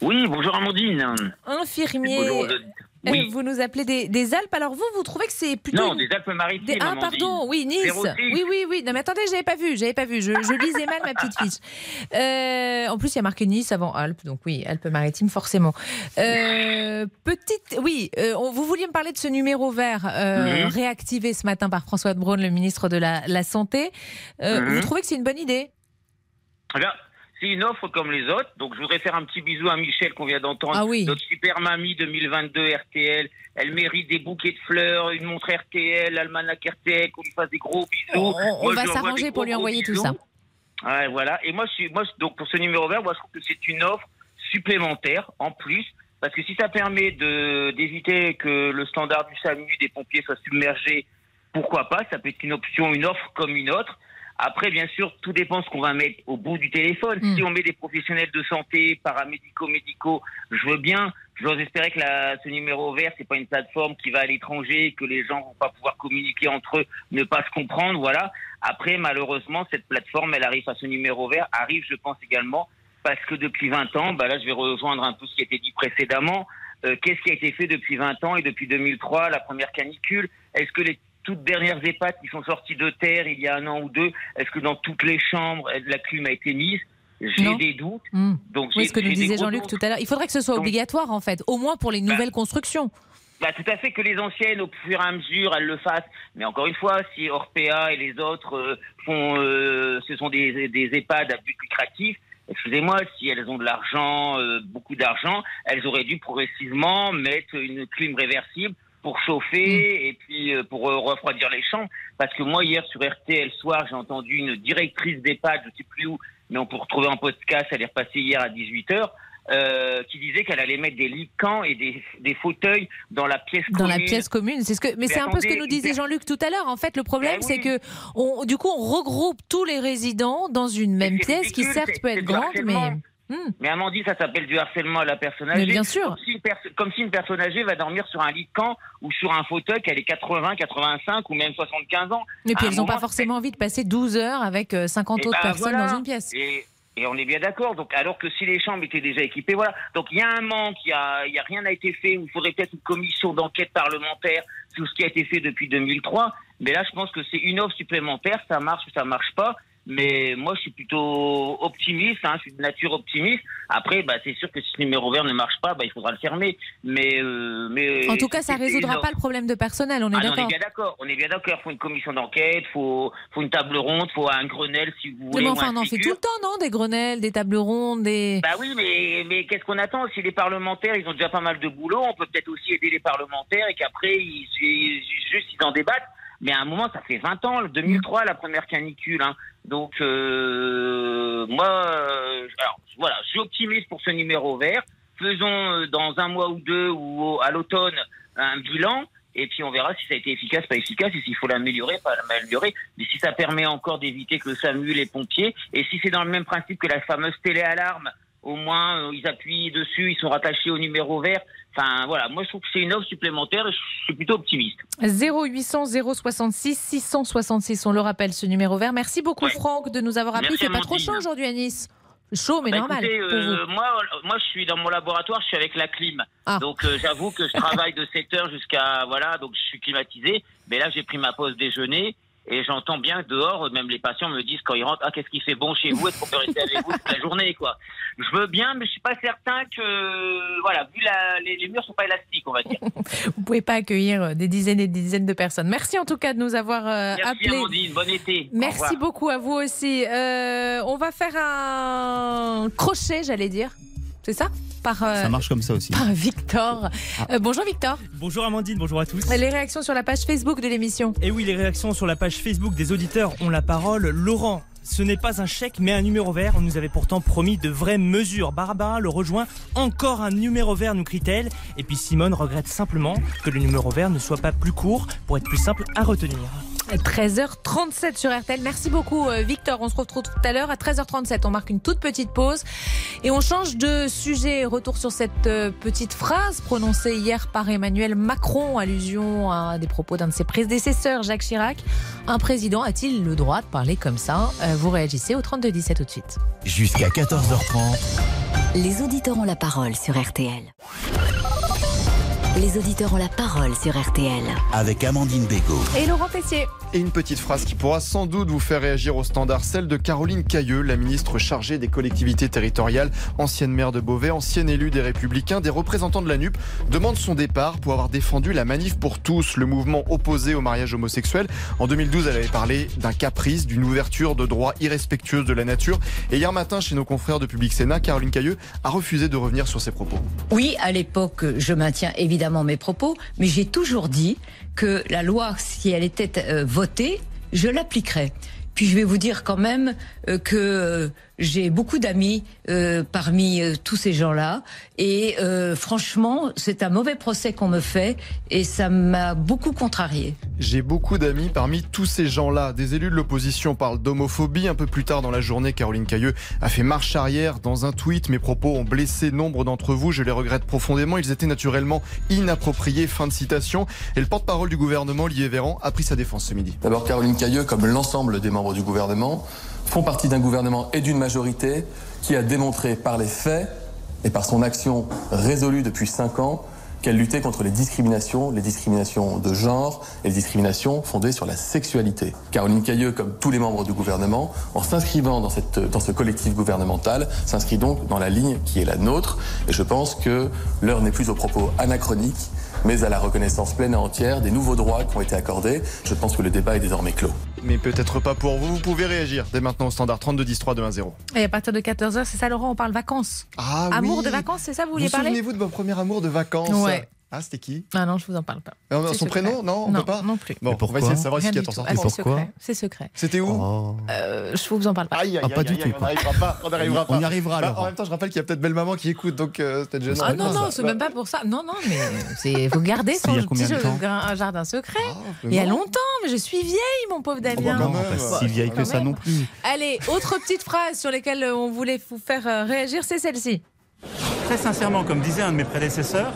Oui, bonjour Amandine.
Infirmier. Bonjour oui. Vous nous appelez des, des, Alpes. Alors vous, vous trouvez que c'est plutôt
non des Alpes-Maritimes. Des...
Ah pardon, oui Nice. Oui oui oui. Non mais attendez, j'avais pas vu, j'avais pas vu. Je, je, lisais mal ma petite fiche. Euh, en plus, il y a marqué Nice avant Alpes, donc oui, Alpes-Maritimes forcément. Euh, petite, oui. Euh, vous vouliez me parler de ce numéro vert -hmm. réactivé ce matin par François de Braun, le ministre de la, la santé. -hmm. Vous trouvez que c'est une bonne idée?
Là, c'est une offre comme les autres. Donc, je voudrais faire un petit bisou à Michel qu'on vient d'entendre.
Ah oui.
Notre super mamie 2022 RTL. Elle mérite des bouquets de fleurs, une montre RTL, almanach RTL, qu'on lui fasse des gros bisous.
On, on moi, va s'arranger pour lui envoyer tout ça.
Ouais, voilà. Et moi, je suis, moi, donc, pour ce numéro vert, moi, je trouve que c'est une offre supplémentaire en plus. Parce que si ça permet d'éviter que le standard du SAMU des pompiers soit submergé, pourquoi pas? Ça peut être une option, une offre comme une autre. Après, bien sûr, tout dépend ce qu'on va mettre au bout du téléphone. Mm. Si on met des professionnels de santé, paramédicaux, médicaux, je veux bien. J'ose espérer que la, ce numéro vert, c'est pas une plateforme qui va à l'étranger, que les gens vont pas pouvoir communiquer entre eux, ne pas se comprendre, voilà. Après, malheureusement, cette plateforme, elle arrive à ce numéro vert, arrive, je pense également, parce que depuis 20 ans, bah là, je vais rejoindre un peu ce qui a été dit précédemment. Euh, Qu'est-ce qui a été fait depuis 20 ans et depuis 2003, la première canicule? Est-ce que les toutes dernières EHPAD qui sont sorties de terre il y a un an ou deux, est-ce que dans toutes les chambres, la clim a été mise? J'ai des doutes.
Mmh. Donc, oui, ce que nous disait Jean-Luc tout à l'heure. Il faudrait que ce soit Donc, obligatoire, en fait, au moins pour les nouvelles bah, constructions.
Bah, tout à fait, que les anciennes, au fur et à mesure, elles le fassent. Mais encore une fois, si Orpea et les autres euh, font, euh, ce sont des, des EHPAD à but lucratif, excusez-moi, si elles ont de l'argent, euh, beaucoup d'argent, elles auraient dû progressivement mettre une clim réversible pour chauffer mmh. et puis euh, pour euh, refroidir les chambres. Parce que moi, hier, sur RTL Soir, j'ai entendu une directrice d'EHPAD, je ne sais plus où, mais on peut retrouver en podcast, elle est repassée hier à 18h, euh, qui disait qu'elle allait mettre des licans et des, des, fauteuils dans la pièce commune.
Dans la pièce commune, c'est ce que, mais, mais c'est un peu ce que nous disait Jean-Luc tout à l'heure. En fait, le problème, ben oui. c'est que, on, du coup, on regroupe tous les résidents dans une même pièce qui certes peut être grande, mais
Mais Amandine, ça s'appelle du harcèlement à la personne
Hmm. Mais
âgée.
bien sûr.
Comme si, une perso- comme si une personne âgée va dormir sur un lit de camp ou sur un fauteuil qu'elle est 80, 85 ou même 75 ans.
Et puis
À
elles n'ont pas forcément envie de passer 12 heures avec euh, 50
Eh
autres
ben,
personnes
voilà.
dans une pièce.
Et, et on est bien d'accord. Donc, alors que si les chambres étaient déjà équipées, voilà. Donc, il y a un manque, il y a, y a rien n'a été fait. Il faudrait peut-être une commission d'enquête parlementaire sur ce qui a été fait depuis 2003. Mais là, je pense que c'est une offre supplémentaire. Ça marche ou ça marche pas. Mais moi, je suis plutôt optimiste. Hein, je suis de nature optimiste. Après, bah, c'est sûr que si ce numéro vert ne marche pas, bah, il faudra le fermer. Mais, euh, mais
En tout cas, ça résoudra pas le problème de personnel, on est
ah non, on est
d'accord.
bien d'accord. On est bien d'accord. Faut une commission d'enquête, faut, faut une table ronde, faut un Grenelle si vous
Mais
voulez. ou
enfin, on en fait tout le temps, non Des Grenelles, des tables rondes, des.
Bah oui, mais, mais qu'est-ce qu'on attend? Si les parlementaires, ils ont déjà pas mal de boulot, on peut peut-être aussi aider les parlementaires et qu'après, ils, ils- juste, ils en débattent. Mais à un moment, ça fait 20 ans, le 2003, la première canicule. hein. Donc, euh, moi, euh, alors, voilà, je suis optimiste pour ce numéro vert. Faisons euh, dans un mois ou deux ou à l'automne un bilan. Et puis on verra si ça a été efficace, pas efficace, et s'il faut l'améliorer, pas l'améliorer. Mais si ça permet encore d'éviter que le SAMU, les pompiers, et si c'est dans le même principe que la fameuse téléalarme, au moins euh, ils appuient dessus, ils sont rattachés au numéro vert. Enfin voilà, moi je trouve que c'est une offre supplémentaire et je suis plutôt optimiste.
0800 066 666, on le rappelle, ce numéro vert. Merci beaucoup, Franck, de nous avoir appelé. Fait pas trop chaud aujourd'hui à Nice. Chaud, mais
Bah,
normal.
écoutez, euh, moi, moi, je suis dans mon laboratoire, je suis avec la clim.
Ah.
Donc, euh, j'avoue que je travaille de 7 heures jusqu'à voilà, donc je suis climatisé. Mais là, j'ai pris ma pause déjeuner et j'entends bien que dehors, même les patients me disent quand ils rentrent, ah, qu'est-ce qui fait bon chez vous? Est-ce qu'on peut rester avec vous toute la journée, quoi? Je veux bien, mais je suis pas certain que, voilà, vu la, les, les murs sont pas élastiques, on va dire.
Vous pouvez pas accueillir euh, des dizaines et des dizaines de personnes. Merci en tout cas de nous avoir euh,
Merci
appelés.
Amandine, bon été.
Merci beaucoup à vous aussi. Euh, on va faire un crochet, j'allais dire. C'est ça par, euh,
Ça marche comme ça aussi.
par Victor. Euh, bonjour Victor.
Bonjour Amandine, bonjour à tous.
Les réactions sur la page Facebook de l'émission.
Et oui, les réactions sur la page Facebook des auditeurs ont la parole. Laurent, ce n'est pas un chèque mais un numéro vert. On nous avait pourtant promis de vraies mesures. Barbara le rejoint. Encore un numéro vert, nous crie-t-elle. Et puis Simone regrette simplement que le numéro vert ne soit pas plus court pour être plus simple à retenir.
13h37 sur RTL. Merci beaucoup euh, Victor. On se retrouve tout à l'heure à 13h37. On marque une toute petite pause et on change de sujet. Retour sur cette euh, petite phrase prononcée hier par Emmanuel Macron, allusion à des propos d'un de ses prédécesseurs, Jacques Chirac. Un président a-t-il le droit de parler comme ça? Euh, Vous réagissez au 32-17 tout de suite.
Jusqu'à 14h30.
Les auditeurs ont la parole sur RTL. Les auditeurs ont la parole sur RTL.
Avec Amandine Bégaud.
Et Laurent Tessier.
Et une petite phrase qui pourra sans doute vous faire réagir au standard, celle de Caroline Cailleux, la ministre chargée des collectivités territoriales, ancienne maire de Beauvais, ancienne élue des Républicains, des représentants de la NUP, demande son départ pour avoir défendu la manif pour tous, le mouvement opposé au mariage homosexuel. En 2012, elle avait parlé d'un caprice, d'une ouverture de droits irrespectueuse de la nature. Et hier matin, chez nos confrères de Public Sénat, Caroline Cailleux a refusé de revenir sur ses propos.
Oui, à l'époque, je maintiens évidemment mes propos, mais j'ai toujours dit que la loi, si elle était euh, votée, je l'appliquerais. Puis je vais vous dire quand même euh, que euh, j'ai beaucoup d'amis euh, parmi euh, tous ces gens-là. Et euh, franchement, c'est un mauvais procès qu'on me fait et ça m'a beaucoup contrarié.
J'ai beaucoup d'amis parmi tous ces gens-là. Des élus de l'opposition parlent d'homophobie. Un peu plus tard dans la journée, Caroline Cailleux a fait marche arrière dans un tweet. Mes propos ont blessé nombre d'entre vous. Je les regrette profondément. Ils étaient naturellement inappropriés. Fin de citation. Et le porte-parole du gouvernement, Olivier Véran, a pris sa défense ce midi.
D'abord, Caroline Cailleux, comme l'ensemble des membres du gouvernement, font partie d'un gouvernement et d'une majorité qui a démontré par les faits et par son action résolue depuis cinq ans qu'elle luttait contre les discriminations, les discriminations de genre et les discriminations fondées sur la sexualité. Caroline Cailleux, comme tous les membres du gouvernement, en s'inscrivant dans, dans ce collectif gouvernemental, s'inscrit donc dans la ligne qui est la nôtre. Et je pense que l'heure n'est plus aux propos anachroniques, mais à la reconnaissance pleine et entière des nouveaux droits qui ont été accordés. Je pense que le débat est désormais clos.
Mais peut-être pas pour vous. Vous pouvez réagir dès maintenant au standard 32 10 3 2 1 0.
Et à partir de 14h, c'est ça Laurent, on parle vacances.
Ah
Amour
oui.
de vacances, c'est ça vous
Vous
vouliez parler?
souvenez-vous de votre premier amour de vacances?
Ouais.
Ah, c'était qui?
Ah non, je vous en parle pas.
Son
secret.
prénom Non, on
non,
peut pas?
Non plus.
Bon, on va essayer de savoir
Rien
ce qui est en sortie.
Ah, c'est secret. C'est secret.
C'était où?
Euh, je vous en parle pas.
Aïe, aïe,
Ah, pas du
aïe,
tout,
aïe, on n'arrivera pas. On n'arrivera
On
pas.
y arrivera,
Bah. En même temps, je rappelle qu'il y a peut-être belle maman qui écoute, donc euh, peut-être gênant.
Ah non, non, c'est même pas pour ça. Non, non, mais c'est faut garder
C'était
son petit
de temps?
gra- un jardin secret.
mais
il y a longtemps, mais je suis vieille, mon pauvre Damien.
Non, pas si vieille que ça non plus.
Allez, autre petite phrase sur lesquelles euh, on voulait vous faire euh, réagir, c'est celle-ci.
Très sincèrement, comme disait un de mes prédécesseurs,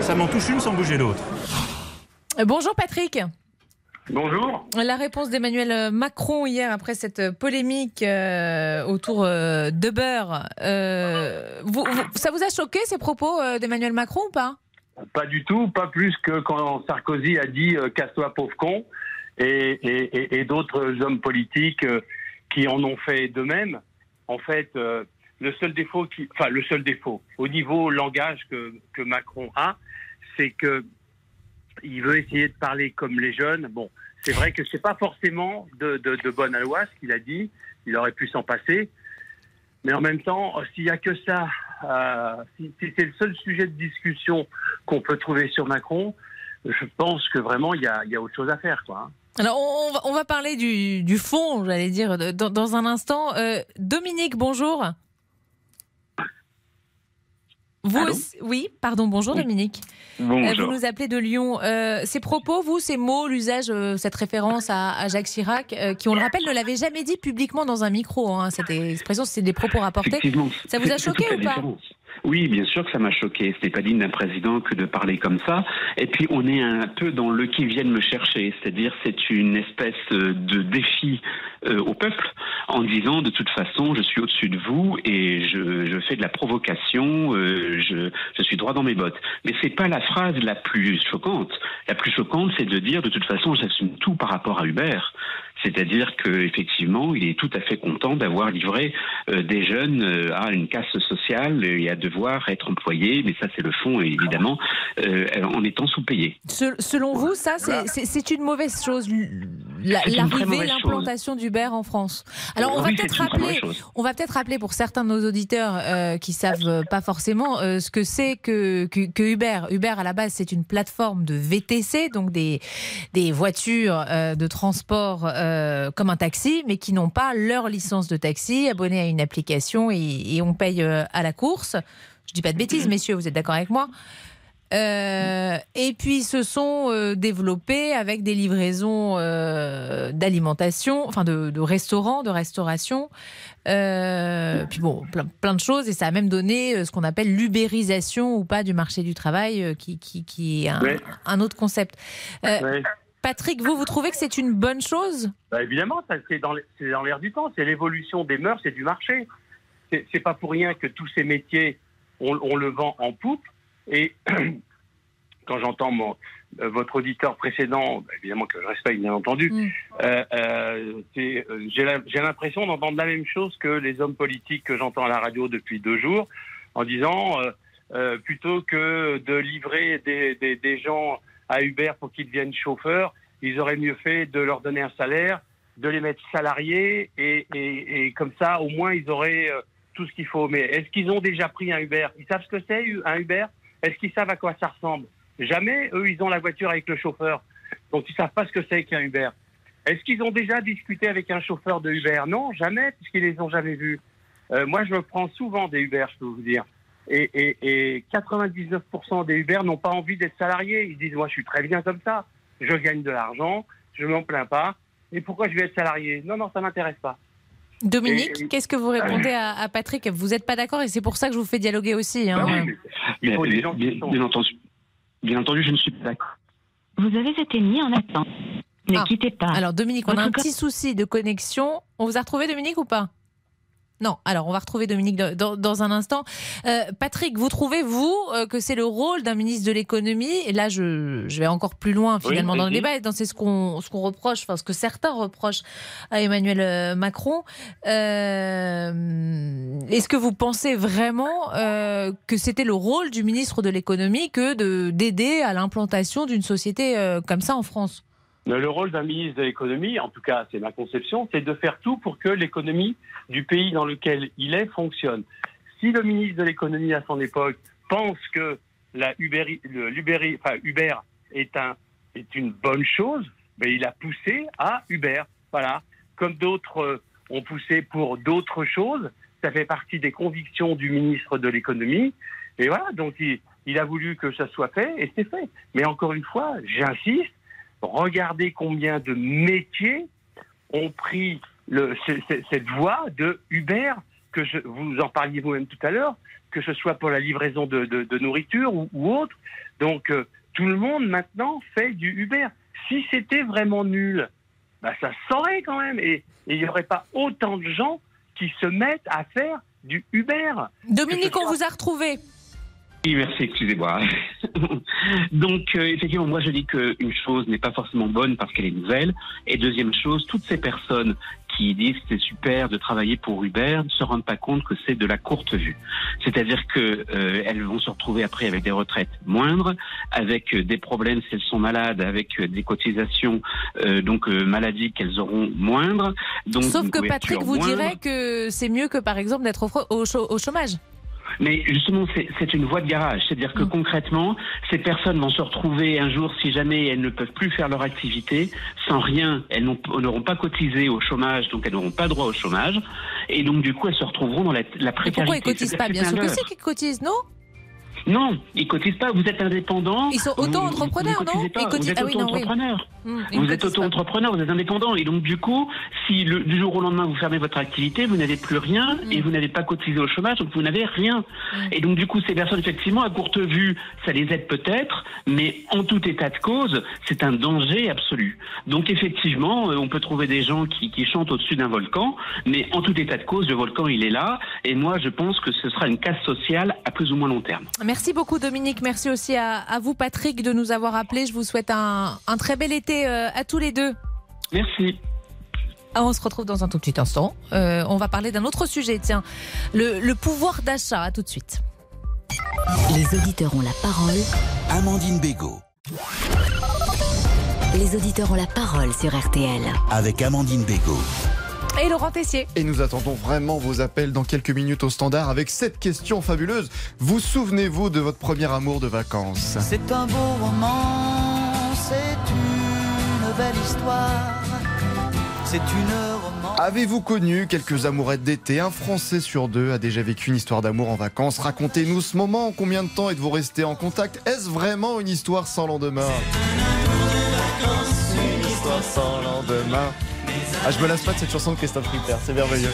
ça m'en touche une sans bouger l'autre.
Euh, Bonjour Patrick.
Bonjour.
La réponse d'Emmanuel Macron hier après cette polémique euh, autour euh, de beurre. euh, vous- vous- ça vous a choqué ces propos euh, d'Emmanuel Macron ou pas?
Pas du tout, pas plus que quand Sarkozy a dit euh, casse-toi pauvre con et, et- et- et d'autres hommes politiques euh, qui en ont fait de même. En fait, euh, le seul défaut, enfin le seul défaut au niveau langage que, que Macron a, c'est que il veut essayer de parler comme les jeunes. Bon, c'est vrai que c'est pas forcément de, de, bonne loi ce qu'il a dit. Il aurait pu s'en passer. Mais en même temps, s'il n'y a que ça, euh, si, c'est le seul sujet de discussion qu'on peut trouver sur Macron, je pense que vraiment il y a, y a autre chose à faire. Quoi, hein.
Alors on, va, parler du, du fond, j'allais dire, dans un instant. Euh, Dominique, bonjour. Vous aussi- oui, pardon, bonjour
Oui.
Dominique.
Bonjour.
Euh, vous nous appelez de Lyon. Euh, ces propos, vous, ces mots, l'usage, euh, cette référence à, à Jacques Chirac, euh, qui, on le rappelle, ne l'avait jamais dit publiquement dans un micro. hein. Cette expression, c'est des propos rapportés. Ça vous a choqué ou pas
différence. Oui, bien sûr que ça m'a choqué. Ce n'est pas digne d'un président que de parler comme ça. Et puis, on est un peu dans le qui viennent me chercher. C'est-à-dire, c'est une espèce euh, de défi euh, au peuple en disant, de toute façon, je suis au-dessus de vous et je, fais de la provocation, euh, je, je suis droit dans mes bottes. Mais c'est pas la phrase la plus choquante. La plus choquante, c'est de dire, de toute façon, j'assume tout par rapport à Hubert. C'est-à-dire qu'effectivement, il est tout à fait content d'avoir livré euh, des jeunes euh, à une casse sociale et à devoir être employés, mais ça c'est le fond évidemment, euh, en étant sous-payés.
Se- Selon vous, ça, c'est- une mauvaise chose, l'arrivée, l'implantation d'Uber en France. Alors, on va
Oui,
peut-être rappeler, on va peut-être rappeler pour certains de nos auditeurs euh, qui savent euh, pas forcément euh, ce que c'est que, que, que Uber. Uber, à la base, c'est une plateforme de VTC, donc des, des voitures euh, de transport euh, comme un taxi, mais qui n'ont pas leur licence de taxi, abonnés à une application et, et on paye euh, à la course. Je dis pas de bêtises, messieurs, vous êtes d'accord avec moi euh, et puis ils se sont euh, développés avec des livraisons euh, d'alimentation, enfin de, de restaurants, de restauration. Puis bon, plein, plein de choses. Et ça a même donné ce qu'on appelle l'ubérisation ou pas du marché du travail, qui, qui, qui est un,
Ouais.
un autre concept.
Ouais.
Patrick, vous, vous trouvez que c'est une bonne chose?
Bah, évidemment, c'est dans, l'air du temps. C'est l'évolution des mœurs et du marché. C'est pas pour rien que tous ces métiers, on, on le vend en poupe. Et quand j'entends euh, votre auditeur précédent, bah, évidemment que je respecte bien entendu, euh, euh, euh, j'ai l'impression d'entendre la même chose que les hommes politiques que j'entends à la radio depuis deux jours, en disant euh, plutôt que de livrer des, des- des gens à Uber pour qu'ils deviennent chauffeurs, ils auraient mieux fait de leur donner un salaire, de les mettre salariés et, et- et comme ça, au moins, ils auraient euh, tout ce qu'il faut. Mais est-ce qu'ils ont déjà pris un Uber Ils savent ce que c'est un Uber Est-ce qu'ils savent à quoi ça ressemble? Jamais. Eux, ils ont la voiture avec le chauffeur, donc ils savent pas ce que c'est qu'un Uber. Est-ce qu'ils ont déjà discuté avec un chauffeur de Uber Non, jamais, puisqu'ils les ont jamais vus. Euh, moi, je me prends souvent des Uber, je peux vous dire. Et, et, et 99% des Uber n'ont pas envie d'être salariés. Ils disent, moi, je suis très bien comme ça. Je gagne de l'argent, je m'en plains pas. Et pourquoi je vais être salarié? Non, non, ça m'intéresse pas.
Dominique, qu'est-ce que vous répondez à, à Patrick? Vous n'êtes pas d'accord et c'est pour ça que je vous fais dialoguer aussi. hein.
Bien, bien- bien entendu, bien entendu, je ne suis pas d'accord.
Vous avez été mis en attente. Ne
quittez pas.
Alors Dominique, on a un petit souci de connexion. On vous a retrouvé Dominique ou pas? Non, alors on va retrouver Dominique dans, un instant. Euh, Patrick, vous trouvez, vous, euh, que c'est le rôle d'un ministre de l'économie? Et là, je, je vais encore plus loin finalement
Oui,
dans le débat, et dans c'est ce qu'on ce qu'on reproche, enfin ce que certains reprochent à Emmanuel euh, Macron. Euh, Est-ce que vous pensez vraiment euh, que c'était le rôle du ministre de l'économie que de d'aider à l'implantation d'une société euh, comme ça en France?
Le rôle d'un ministre de l'économie, en tout cas c'est ma conception, c'est de faire tout pour que l'économie du pays dans lequel il est fonctionne. Si le ministre de l'économie à son époque pense que la Uber, le- l'Uber- enfin, Uber est, un, est une bonne chose, ben, il a poussé à Uber. Voilà. Comme d'autres euh, ont poussé pour d'autres choses, ça fait partie des convictions du ministre de l'économie. Et voilà, donc il a voulu que ça soit fait et c'est fait. Mais encore une fois, j'insiste, regardez combien de métiers ont pris le, cette voie de Uber, que je, vous en parliez vous-même tout à l'heure, que ce soit pour la livraison de, de- de nourriture ou, ou autre. Donc, euh, tout le monde maintenant fait du Uber. Si c'était vraiment nul, bah, ça se saurait quand même. Et et il n'y aurait pas autant de gens qui se mettent à faire du Uber.
Dominique, on vous a retrouvé.
Oui, merci, excusez-moi. Donc, euh, effectivement, moi je dis qu'une chose n'est pas forcément bonne parce qu'elle est nouvelle. Et deuxième chose, toutes ces personnes qui disent que c'est super de travailler pour Uber ne se rendent pas compte que c'est de la courte vue. C'est-à-dire que euh, elles vont se retrouver après avec des retraites moindres, avec euh, des problèmes si elles sont malades, avec euh, des cotisations euh, donc euh, maladie qu'elles auront moindres. Donc
Sauf que Patrick vous
moindre.
dirait que c'est mieux que par exemple d'être au chômage.
Mais justement, c'est- une voie de garage. C'est-à-dire que concrètement, ces personnes vont se retrouver un jour, si jamais elles ne peuvent plus faire leur activité, sans rien, elles n'auront pas cotisé au chômage, donc elles n'auront pas droit au chômage. Et donc, du coup, elles se retrouveront dans la, la
Et
précarité.
pourquoi ils cotisent pas Bien sûr que c'est qu'ils cotisent, non
Non, ils cotisent pas. Vous êtes indépendant.
Ils sont auto-entrepreneurs, non
pas,
Ils cotisent-
Vous êtes
ah oui, non, oui.
auto-entrepreneur.
Ils
Vous êtes auto-entrepreneur, vous êtes indépendant. Et donc, du coup, si le, du jour au lendemain, vous fermez votre activité, vous n'avez plus rien
Hum.
et vous n'avez pas cotisé au chômage, donc vous n'avez rien. Et donc, du coup, ces personnes, effectivement, à courte vue, ça les aide peut-être, mais en tout état de cause, c'est un danger absolu. Donc, effectivement, euh, on peut trouver des gens qui, qui chantent au-dessus d'un volcan, mais en tout état de cause, le volcan, il est là. Et moi, je pense que ce sera une casse sociale à plus ou moins long terme.
Merci beaucoup Dominique, merci aussi à, à vous Patrick de nous avoir appelés. Je vous souhaite un, un très bel été euh, à tous les deux.
Merci.
Ah, on se retrouve dans un tout petit instant. Euh, on va parler d'un autre sujet, tiens, le, le pouvoir d'achat. À tout de suite.
Les auditeurs ont la parole.
Amandine Bégaud.
Les auditeurs ont la parole sur RTL.
Avec Amandine Bégaud.
Et Laurent Tessier.
Et nous attendons vraiment vos appels dans quelques minutes au standard avec cette question fabuleuse. Vous souvenez-vous de votre premier amour de vacances
C'est un beau roman, c'est une belle histoire. C'est une romance.
Avez-vous connu quelques amourettes d'été? Un Français sur deux a déjà vécu une histoire d'amour en vacances. Racontez-nous ce moment. En Combien de temps êtes-vous resté en contact? Est-ce vraiment une histoire sans lendemain? Une histoire sans lendemain. Ah, je me lasse pas de cette chanson de Christophe Ritter, c'est merveilleux.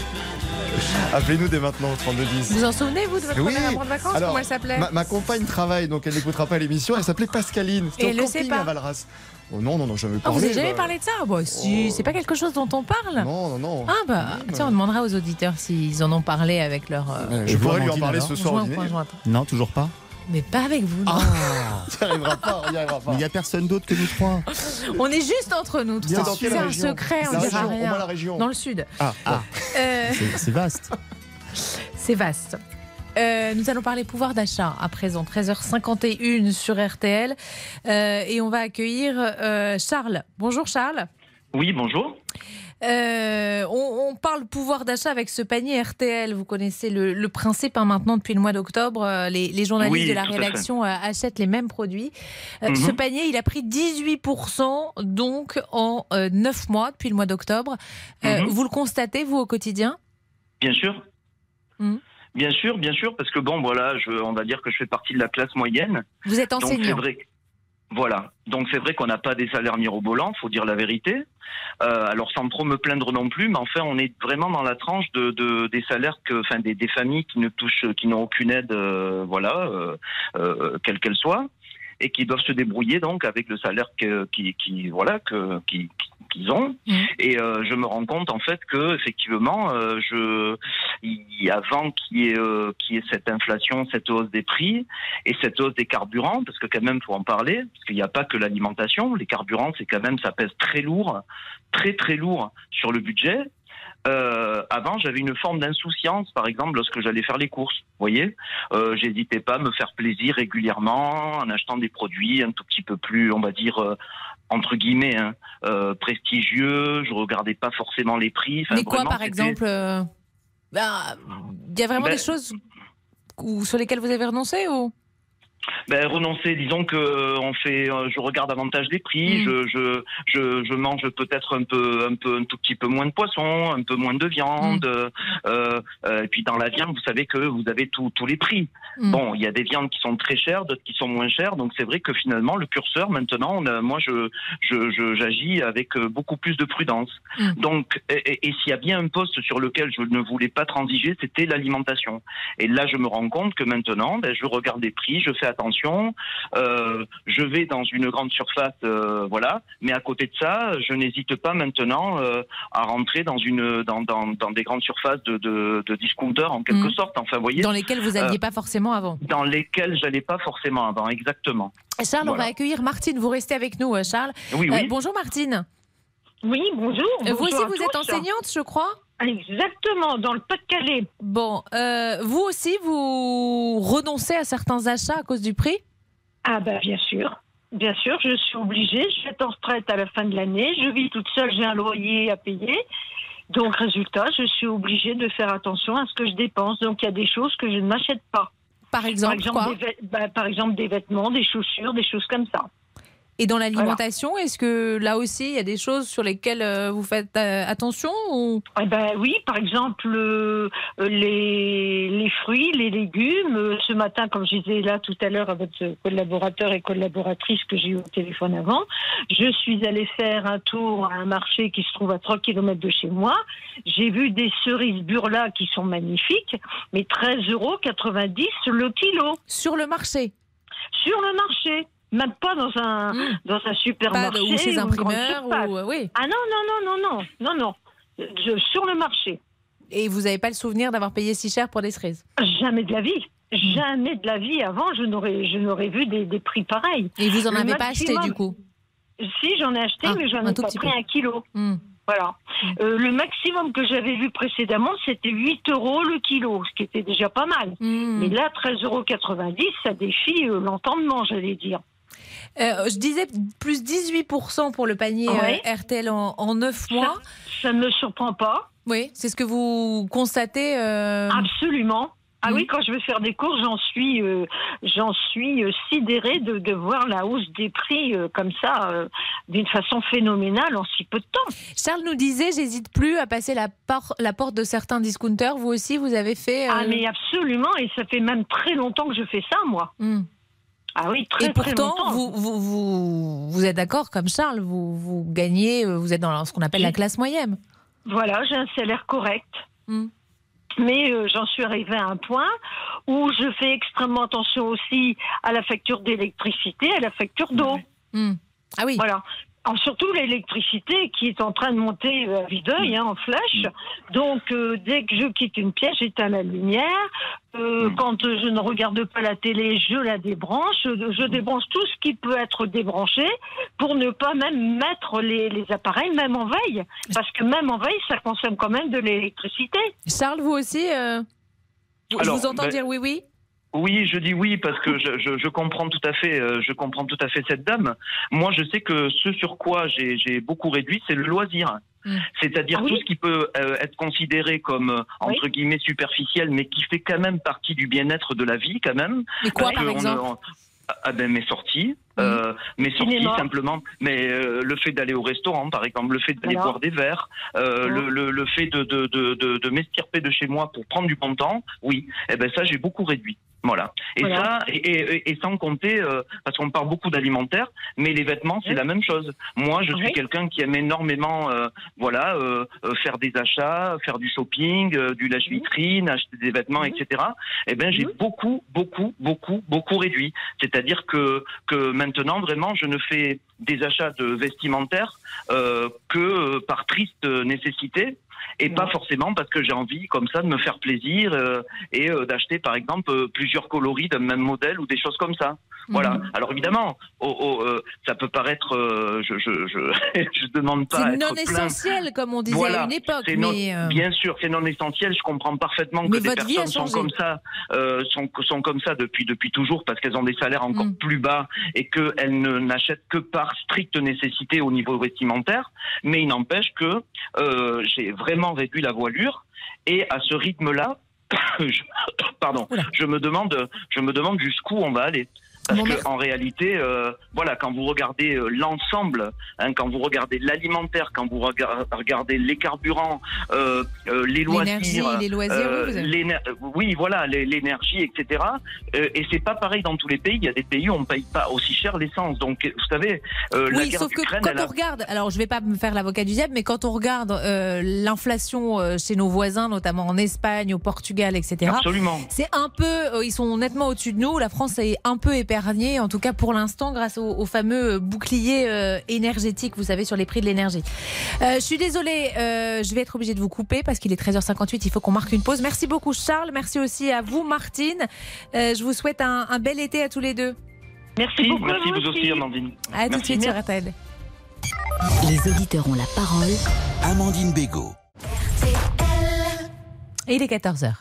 Appelez-nous dès maintenant au 3210.
Vous en souvenez, vous, de votre
Oui.
premier amour de vacances
Alors,
Comment elle s'appelait
ma, ma compagne travaille, donc elle n'écoutera pas l'émission. Elle s'appelait Pascaline. C'était
Et
au
elle le sait
camping
pas.
à Valras. Oh non, non, non,
Ah,
parlé.
vous n'avez jamais
bah.
parlé de ça Bon, si, c'est pas quelque chose dont on parle
Non, non, non.
Ah bah, tiens, on demandera aux auditeurs s'ils en ont parlé avec leur... euh,
Je pourrais lui en parler
alors
ce soir au
joint, point joint.
Non, toujours pas.
Mais pas avec vous, non.
On n'y arrivera pas, on n'y arrivera pas.
Il n'y a personne d'autre que nous trois.
On est juste entre nous. C'est un
quelle région
secret, on dira rien.
la région.
Dans le sud.
Ah,
Ah.
Euh,
C'est c'est vaste.
C'est vaste. Euh, nous allons parler pouvoir d'achat à présent, 13h51 sur RTL. Euh, et on va accueillir euh, Charles. Bonjour Charles.
Oui, bonjour.
Euh, on, on parle pouvoir d'achat avec ce panier RTL. Vous connaissez le, le principe hein, maintenant depuis le mois d'octobre. euh, Les, les journalistes
Oui,
de la rédaction euh, achètent les mêmes produits. Euh,
Mhm.
Ce panier, il a pris 18% donc en euh, 9 mois depuis le mois d'octobre.
Mhm.
Vous le constatez, vous, au quotidien?
Bien sûr.
Mhm.
Bien sûr, bien sûr, parce que bon, voilà, je, on va dire que je fais partie de la classe moyenne.
Vous êtes
Donc c'est
enseignant.
vrai. Voilà. Donc c'est vrai qu'on n'a pas des salaires mirobolants, faut dire la vérité. Euh, alors sans trop me plaindre non plus, mais enfin on est vraiment dans la tranche de, de- des salaires que, enfin des, familles qui ne touchent, qui n'ont aucune aide, euh, voilà, euh, quelle qu'elle soit, et qui doivent se débrouiller donc avec le salaire que, qui, qui, voilà, que, qui, qu'ils ont. Et euh, je me rends compte en fait que effectivement, euh, je, il, avant qu'il y ait, euh, qu'il y ait cette inflation, cette hausse des prix et cette hausse des carburants, parce que quand même faut en parler, parce qu'il n'y a pas que l'alimentation, les carburants c'est quand même ça pèse très lourd, très très lourd sur le budget. Euh, avant, j'avais une forme d'insouciance, par exemple, lorsque j'allais faire les courses. Vous voyez, euh, j'hésitais pas à me faire plaisir régulièrement en achetant des produits un tout petit peu plus, on va dire, euh, entre guillemets, hein, prestigieux. Je regardais pas forcément les prix. Enfin,
Mais quoi,
vraiment,
par exemple bah, Il y a vraiment
Ben-
des choses où- sur lesquelles vous avez renoncé ou?
Ben, renoncer, disons que euh, on fait, euh, je regarde davantage les prix,
Mm.
je, je, je, mange peut-être un peu, un peu, un tout petit peu moins de poisson, un peu moins de viande,
Mm.
euh, euh, et puis dans la viande, vous savez que vous avez tous tous les prix.
Mm.
Bon, il y a des viandes qui sont très chères, d'autres qui sont moins chères, donc c'est vrai que finalement le curseur maintenant, on a- moi je, je, j'agis avec beaucoup plus de prudence. Donc, et, et- et s'il y a bien un poste sur lequel je ne voulais pas transiger, c'était l'alimentation. Et là, je me rends compte que maintenant, ben, je regarde les prix, je fais attention, euh, je vais dans une grande surface, euh, voilà. Mais à côté de ça, je n'hésite pas maintenant euh, à rentrer dans une dans, dans, dans des grandes surfaces de, de, de discounters en quelque
Mm.
sorte. Enfin, vous voyez.
Dans lesquels vous n'alliez
Euh,
pas forcément avant.
Dans lesquels j'allais pas forcément avant, exactement.
Charles, on va accueillir Martine. Vous restez avec nous, Charles.
Oui, oui.
bonjour, Martine.
Oui, bonjour.
Vous aussi, vous êtes enseignante, je crois
Exactement, dans le Pas-de-Calais.
Bon, euh, vous aussi, vous renoncez à certains achats à cause du prix?
Ah bah bien sûr. Bien sûr, je suis obligée. Je suis en retraite à la fin de l'année. Je vis toute seule, j'ai un loyer à payer. Donc, résultat, je suis obligée de faire attention à ce que je dépense. Donc, il y a des choses que je ne m'achète pas.
Par exemple, quoi?
des bah, Par exemple, des vêtements, des chaussures, des choses comme ça.
Et dans l'alimentation, est-ce que là aussi, il y a des choses sur lesquelles euh, vous faites euh, attention ou...
Eh ben oui, par exemple euh, les, les fruits, les légumes. Ce matin, comme je disais là tout à l'heure à votre collaborateur et collaboratrice que j'ai eu au téléphone avant, je suis allée faire un tour à un marché qui se trouve à 3 km de chez moi. J'ai vu des cerises burla qui sont magnifiques, mais 13,90 euros le kilo.
Sur le marché?
Sur le marché. Même pas dans un, dans un supermarché.
Ou chez un primeur, ou, euh, oui.
Ah non, non, non, non, non, non, non. Je- sur le marché.
Et vous n'avez pas le souvenir d'avoir payé si cher pour des cerises?
Jamais de la vie. Jamais de la vie. Avant, je n'aurais, je n'aurais vu des, des prix pareils.
Et vous en
Le
avez pas acheté du coup?
Si, j'en ai acheté,
Ah,
mais j'en ai pas pris
peu.
un kilo.
Hmm.
Voilà. Euh, le maximum que j'avais vu précédemment, c'était 8 euros le kilo, ce qui était déjà pas mal.
Hmm.
Mais là, 13,90 euros, ça défie euh, l'entendement, j'allais dire.
Euh, je disais plus 18% pour le panier
Ouais.
euh, RTL en, en 9 mois.
Ça ne me surprend pas.
Oui, c'est ce que vous constatez euh,
Absolument. Ah oui, quand je vais faire des courses, j'en suis, euh, j'en suis euh, sidérée de, de voir la hausse des prix euh, comme ça, d'une façon phénoménale en si peu de temps.
Charles nous disait, j'hésite plus à passer la, por- la porte de certains discounters. Vous aussi, vous avez fait.
Ah mais absolument, et ça fait même très longtemps que je fais ça, moi.
hmm.
Ah oui, très
Et pourtant,
longtemps.
vous, vous, vous, vous êtes d'accord comme Charles, vous, vous gagnez, euh, vous êtes dans ce qu'on appelle la classe moyenne.
Voilà, j'ai un salaire correct.
Hmm.
Mais euh, j'en suis arrivée à un point où je fais extrêmement attention aussi à la facture d'électricité, à la facture d'eau.
Hmm. Ah oui.
Voilà. Alors, surtout l'électricité qui est en train de monter euh, à vue d'œil, hein, en flèche. Donc, euh, dès que je quitte une pièce, j'éteins la lumière. Euh, Quand euh, je ne regarde pas la télé, je la débranche. Je, débranche tout ce qui peut être débranché pour ne pas même mettre les, les appareils, même en veille. Parce que même en veille, ça consomme quand même de l'électricité.
Charles, vous aussi, euh, je
Alors,
vous entends
ben-
dire oui, oui?
Oui, je dis oui parce que je, je, je comprends tout à fait, euh, je comprends tout à fait cette dame. Moi, je sais que ce sur quoi j'ai beaucoup réduit, c'est le loisir.
Mm.
C'est-à-dire
Ah oui.
tout ce qui peut euh, être considéré comme euh, entre guillemets superficiel, mais qui fait quand même partie du bien-être de la vie, quand même.
Quoi,
Parce
par exemple?
on- ah ben mes sorties, euh, mes sorties simplement, mais euh, le fait d'aller au restaurant, par exemple, le fait d'aller
Voilà.
boire des verres, euh, le, le, le fait de, de, de, de, de m'estirper de chez moi pour prendre du bon temps, oui, eh ben ça j'ai beaucoup réduit. Voilà. Et
Voilà.
ça, et, et, et sans compter, euh, parce qu'on parle beaucoup d'alimentaire, mais les vêtements, c'est
Oui.
la même chose. Moi, je suis quelqu'un qui aime énormément, euh, voilà, euh, euh, faire des achats, faire du shopping, euh, du lâche-vitrine, acheter des vêtements, etc. Eh ben, j'ai beaucoup, beaucoup, beaucoup, beaucoup réduit. C'est-à-dire que que maintenant, vraiment, je ne fais des achats de vestimentaires euh, que euh, par triste nécessité. Et pas forcément parce que j'ai envie, comme ça, de me faire plaisir euh, et euh, d'acheter, par exemple, euh, plusieurs coloris d'un même modèle ou des choses comme ça. Voilà.
Mhm.
Alors évidemment, oh, oh, euh, ça peut paraître, euh, je, je, je, je demande pas.
C'est
être
non
plein.
essentiel, comme on disait
Voilà,
à une époque.
non-
mais, euh,
Bien sûr, c'est non essentiel. Je comprends parfaitement
Mais
que des personnes sont comme ça, euh, sont, sont comme ça depuis depuis toujours parce qu'elles ont des salaires encore
Mm.
plus bas et qu'elles ne n'achètent que par stricte nécessité au niveau vestimentaire. Mais il n'empêche que euh, j'ai vraiment réduit la voilure et à ce rythme-là, je, pardon, je me demande, je me demande jusqu'où on va aller. Parce
Bon,
que
merci.
en réalité, euh, voilà, quand vous regardez euh, l'ensemble, hein, quand vous regardez l'alimentaire, quand vous rega- regardez les carburants, euh, les loisirs,
les loisirs, oui, vous
voilà, l'énergie, etc. Et c'est pas pareil dans tous les pays. Il y a des pays où on paye pas aussi cher l'essence. Donc, vous savez, la
Oui,
guerre
sauf que quand
a-
on regarde, alors je vais pas me faire l'avocat du diable, mais quand on regarde l'inflation chez nos voisins, notamment en Espagne, au Portugal, etc.
Absolument.
C'est un peu, ils sont nettement au-dessus de nous. La France est un peu en tout cas pour l'instant, grâce au, au fameux bouclier euh, énergétique, vous savez, sur les prix de l'énergie. Euh, je suis désolée, euh, je vais être obligée de vous couper parce qu'il est 13h58, il faut qu'on marque une pause. Merci beaucoup Charles, merci aussi à vous Martine. Euh, je vous souhaite un, un bel été à tous les deux.
Merci, merci vous aussi, Amandine.
À tout de
Merci.
suite sur RTL.
Les auditeurs ont la parole.
Amandine Bégaud.
Et il est 14h.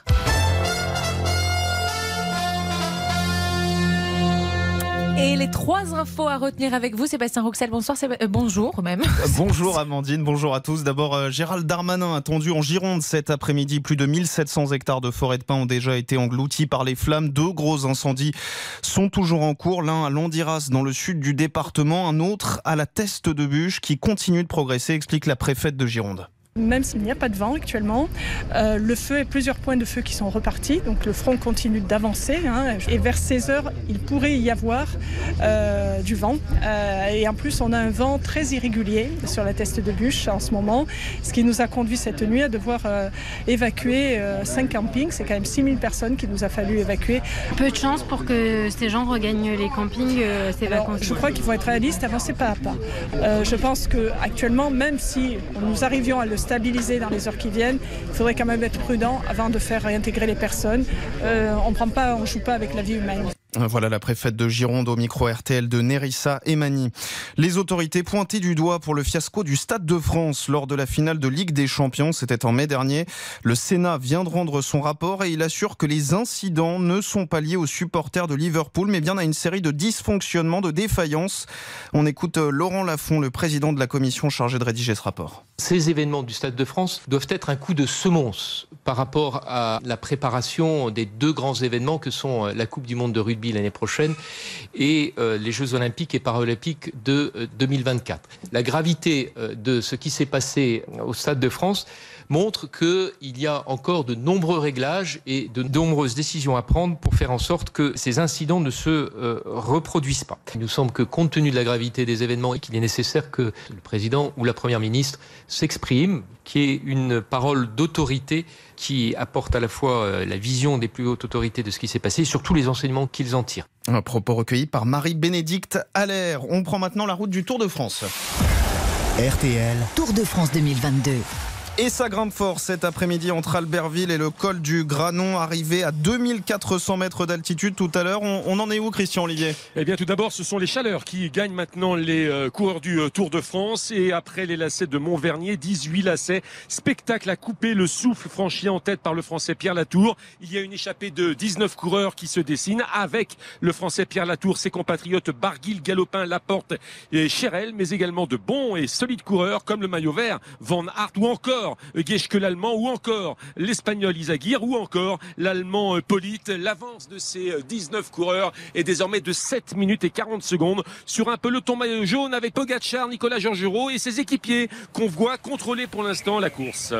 Et les trois infos à retenir avec vous, Sébastien Roxel. Bonsoir, euh, bonjour même.
Bonjour Amandine, bonjour à tous. D'abord, euh, Gérald Darmanin attendu en Gironde cet après-midi. Plus de 1700 hectares de forêt de pin ont déjà été engloutis par les flammes. Deux gros incendies sont toujours en cours. L'un à Landiras dans le sud du département, un autre à la Teste de Bûche qui continue de progresser, explique la préfète de Gironde.
Même s'il n'y a pas de vent actuellement, euh, le feu et plusieurs points de feu qui sont repartis, donc le front continue d'avancer. hein, et vers 16 heures, il pourrait y avoir euh, du vent. Euh, et en plus, on a un vent très irrégulier sur la teste de bûche en ce moment, ce qui nous a conduit cette nuit à devoir évacuer 5 campings. C'est quand même 6000 personnes qu'il nous a fallu évacuer.
Peu de chance pour que ces gens regagnent les campings ces
Alors,
vacances.
je crois qu'il faut être réaliste, avancer pas à pas. Je pense que actuellement, même si nous arrivions à le stabiliser dans les heures qui viennent, il faudrait quand même être prudent avant de faire réintégrer les personnes. Euh, on on joue pas avec la vie humaine.
Voilà la préfète de Gironde au micro RTL de Nerissa Emani. Les autorités pointées du doigt pour le fiasco du Stade de France lors de la finale de Ligue des Champions. C'était en mai dernier. Le Sénat vient de rendre son rapport et il assure que les incidents ne sont pas liés aux supporters de Liverpool, mais bien à une série de dysfonctionnements, de défaillances. On écoute euh, Laurent Lafont, le président de la commission chargée de rédiger ce rapport.
Ces événements du Stade de France doivent être un coup de semonce par rapport à la préparation des deux grands événements que sont euh, la Coupe du Monde de rugby l'année prochaine et euh, les Jeux olympiques et paralympiques de euh, 2024. La gravité euh, de ce qui s'est passé au Stade de France montre qu'il y a encore de nombreux réglages et de nombreuses décisions à prendre pour faire en sorte que ces incidents ne se euh, reproduisent pas. Il nous semble que compte tenu de la gravité des événements, qu'il est nécessaire que le président ou la première ministre s'exprime, qu'il y ait une parole d'autorité qui apporte à la fois euh, la vision des plus hautes autorités de ce qui s'est passé et surtout les enseignements qu'ils en tirent.
Un propos recueilli par Marie-Bénédicte Allaire. On prend maintenant la route du Tour de France.
RTL.
Tour de France 2022.
Et ça grimpe fort cet après-midi entre Albertville et le col du Granon, arrivé à 2400 mètres d'altitude tout à l'heure. On, en est où, Christian Olivier?
Eh bien, tout d'abord, ce sont les chaleurs qui gagnent maintenant les euh, coureurs du euh, Tour de France. Et après les lacets de Montvernier, 18 lacets. Spectacle à couper le souffle franchi en tête par le Français Pierre Latour. Il y a une échappée de 19 coureurs qui se dessine avec le Français Pierre Latour, ses compatriotes Barguil, Galopin, Laporte et Cherel, mais également de bons et solides coureurs comme le maillot vert, Van Aert ou encore Geschke l'Allemand ou encore l'Espagnol Isaguirre ou encore l'Allemand euh, Polite. L'avance de ces euh, 19 coureurs est désormais de 7 minutes et 40 secondes sur un peloton maillot jaune avec Pogacar, Nicolas Georgerot et ses équipiers qu'on voit contrôler pour l'instant la course.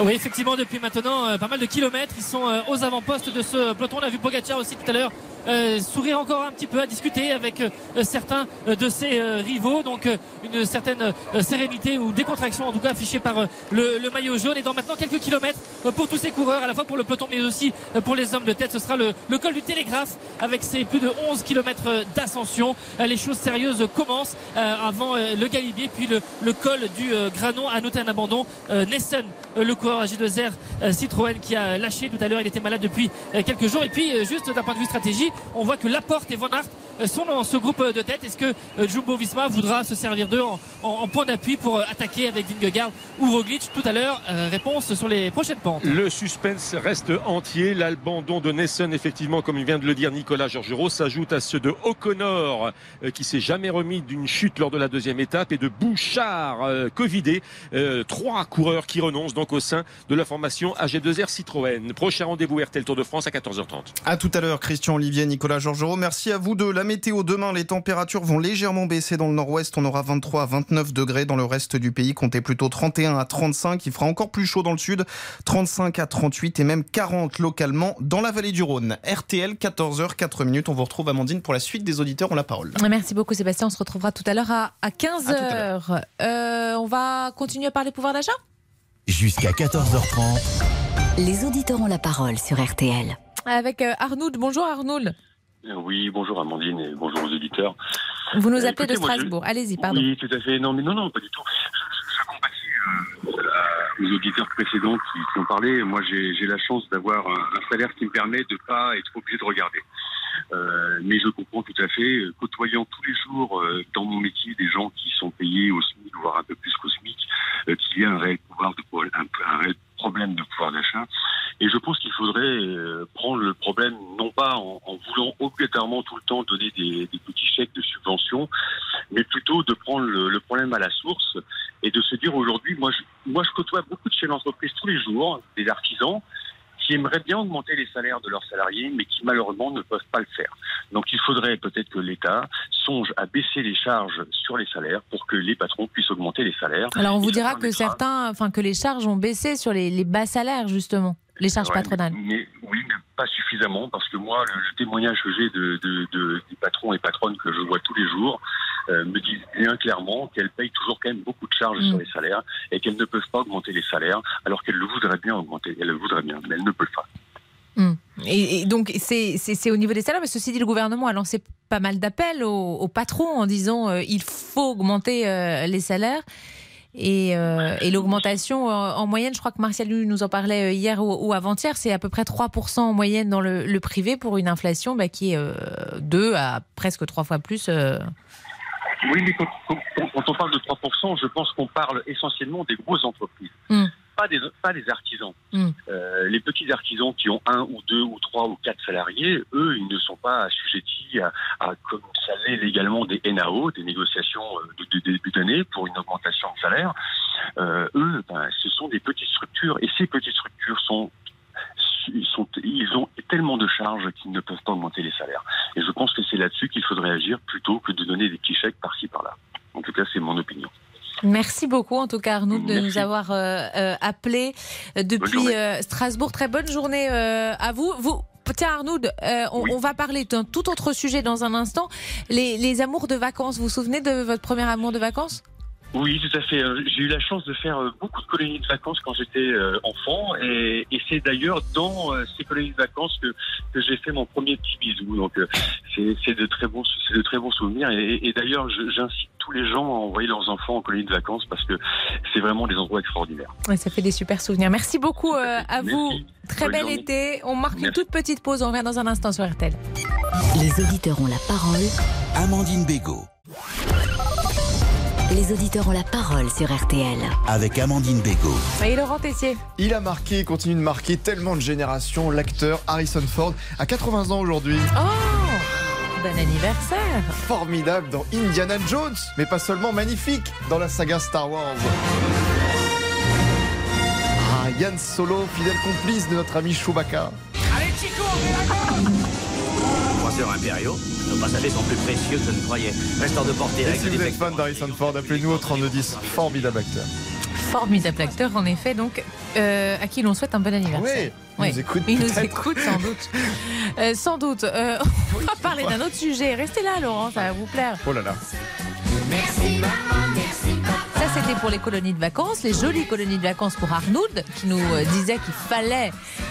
Oui, effectivement, depuis maintenant euh, pas mal de kilomètres, ils sont euh, aux avant-postes de ce peloton. On a vu Pogacar aussi tout à l'heure euh, sourire encore un petit peu, à discuter avec euh, certains euh, de ses euh, rivaux. Donc euh, une certaine euh, sérénité ou décontraction en tout cas affichée par euh, le, maillot jaune. Et dans maintenant quelques kilomètres euh, pour tous ces coureurs, à la fois pour le peloton mais aussi euh, pour les hommes de tête, ce sera le, col du Télégraphe avec ses plus de 11 km d'ascension. Euh, les choses sérieuses commencent euh, avant euh, le Galibier, puis le, col du euh, Granon. À noter un abandon. Euh, Nessen, euh, le coureur G2R euh, Citroën qui a lâché tout à l'heure. Il était malade depuis euh, quelques jours. Et puis, euh, juste d'un point de vue stratégie, on voit que Laporte et Van Aert sont dans ce groupe de tête. Est-ce que Jumbo Visma voudra se servir d'eux en, en- en point d'appui pour attaquer avec Vingegaard ou Roglic? Tout à l'heure Euh, Réponse sur les prochaines pentes.
Le suspense reste entier. L'abandon de Nesson, effectivement, comme il vient de le dire Nicolas Georgerot, s'ajoute à ceux de O'Connor, euh, qui s'est jamais remis d'une chute lors de la deuxième étape, et de Bouchard, euh, Covidé. Euh, trois coureurs qui renoncent donc au sein de la formation AG2R Citroën. Prochain rendez-vous RTL Tour de France à 14h30.
À tout à l'heure, Christian Olivier, Nicolas Georgerot. Merci à vous de la météo. Demain, les températures vont légèrement baisser dans le nord-ouest. On aura 23 à 29 degrés dans le reste du pays. Comptez plutôt 31 à 35. Il fera encore plus chaud dans le sud. 35 à 38 et même 40 localement dans la vallée du Rhône. RTL, 14h, 4 minutes. On vous retrouve, Amandine, pour la suite des auditeurs ont la parole.
Merci beaucoup Sébastien, on se retrouvera tout à l'heure à, à 15h.
À
Euh, on va continuer à parler pouvoir d'achat?
Jusqu'à 14h30.
Les auditeurs ont la parole sur RTL.
avec euh, Arnould. Bonjour Arnould.
Oui, bonjour Amandine et bonjour aux auditeurs.
Vous nous
Euh,
appelez de
je-
Strasbourg. Allez-y, pardon.
Oui, tout à fait. Non, mais non, non, pas du tout. Je, je- compatis euh, aux auditeurs précédents qui, qui ont parlé. Moi, j'ai la chance d'avoir un, un salaire qui me permet de pas être obligé de regarder. Euh, mais je comprends tout à fait, euh, côtoyant tous les jours euh, dans mon métier des gens qui sont payés au SMIC, voire un peu plus qu'au SMIC, euh, qu'il y a un réel pouvoir de un, un réel problème de pouvoir d'achat. Et je pense qu'il faudrait euh, prendre le problème non pas en, en voulant obligatoirement tout le temps donner des, des petits chèques de subvention, mais plutôt de prendre le, le problème à la source et de se dire aujourd'hui, moi je, moi je côtoie beaucoup de chefs d'entreprise tous les jours, des artisans, qui aimeraient bien augmenter les salaires de leurs salariés, mais qui malheureusement ne peuvent pas le faire. Donc il faudrait peut-être que l'État songe à baisser les charges sur les salaires pour que les patrons puissent augmenter les salaires.
Alors on vous dira que certains, enfin que les charges ont baissé sur les, les bas salaires justement, les charges
Ouais,
patronales.
Mais, mais- oui, mais pas suffisamment, parce que moi, le, le témoignage que j'ai de, de- de- des patrons et patronnes que je vois tous les jours euh, me disent bien clairement qu'elles payent toujours quand même beaucoup de charges
Mm.
sur les salaires et qu'elles ne peuvent pas augmenter les salaires, alors qu'elles le voudraient bien augmenter. Elles le voudraient bien, mais elles ne peuvent pas.
Hmm. Et, et donc c'est au niveau des salaires, mais ceci dit, le gouvernement a lancé pas mal d'appels aux, aux patrons en disant euh, il faut augmenter euh, les salaires. Et, euh, et l'augmentation euh, en moyenne, je crois que Martial nous en parlait hier ou, ou avant-hier, c'est à peu près 3% en moyenne dans le, le privé pour une inflation bah, qui est euh, 2 à presque 3 fois plus.
Oui, mais quand, quand- quand on parle de 3%, je pense qu'on parle essentiellement des grosses entreprises.
Mm.
Pas des, pas des artisans.
Mm.
Euh, les petits artisans qui ont un ou deux ou trois ou quatre salariés, eux, ils ne sont pas assujettis à, à comme ça l'est légalement des NAO, des négociations euh, de, de début d'année pour une augmentation de salaire. Euh, eux, ben, ce sont des petites structures et ces petites structures sont ils, sont, ils ont tellement de charges qu'ils ne peuvent pas augmenter les salaires. Et je pense que c'est là-dessus qu'il faudrait agir plutôt que de donner des petits chèques par-ci par-là. En tout cas, c'est mon opinion.
Merci beaucoup en tout cas Arnaud de
Merci.
nous avoir euh, euh, appelé euh, depuis euh, Strasbourg. Très bonne journée euh, à vous. Vous Tiens Arnaud, euh, on, on va parler d'un tout autre sujet dans un instant. Les, les amours de vacances, vous vous souvenez de votre premier amour de vacances?
Oui, tout à fait. Euh, J'ai eu la chance de faire euh, beaucoup de colonies de vacances quand j'étais euh, enfant, et, et c'est d'ailleurs dans ces colonies de vacances que, que j'ai fait mon premier petit bisou. Donc c'est de très bons, c'est de très bons souvenirs. Et, et d'ailleurs, j'incite tous les gens à envoyer leurs enfants en colonie de vacances parce que c'est vraiment des endroits extraordinaires.
Ouais, Ça fait des super souvenirs. Merci beaucoup euh, à vous. Très
Bonne
bel
journée.
été. On marque une toute petite pause. On revient dans un instant sur RTL.
Les auditeurs ont la parole.
Amandine Bégaud.
Les auditeurs ont la parole sur RTL.
Avec Amandine Bégaud.
Et Laurent Tessier.
Il a marqué, continue de marquer tellement de générations, l'acteur Harrison Ford, à 80 ans aujourd'hui.
Oh Bon anniversaire.
Formidable dans Indiana Jones, mais pas seulement magnifique dans la saga Star Wars. Ah, Yann Solo, fidèle complice de notre ami Chewbacca.
Allez Chico, on est d'accord
Croiseurs impériaux, nos passagers sont plus précieux que je ne croyais. Restant de porter
Et
avec
si vous êtes fan d'Harrison Ford, appelez-nous au 3210. Formidable acteur.
Formidable acteur, en effet, donc euh, à qui l'on souhaite un bon anniversaire.
Oui, il nous écoute
Il nous écoute sans doute. Euh, sans doute. Euh, on va parler d'un autre sujet. Restez là, Laurent, ça va vous plaire.
Oh là là.
Ça, c'était pour les colonies de vacances, les jolies colonies de vacances pour Arnould, qui nous euh, disait qu'il fallait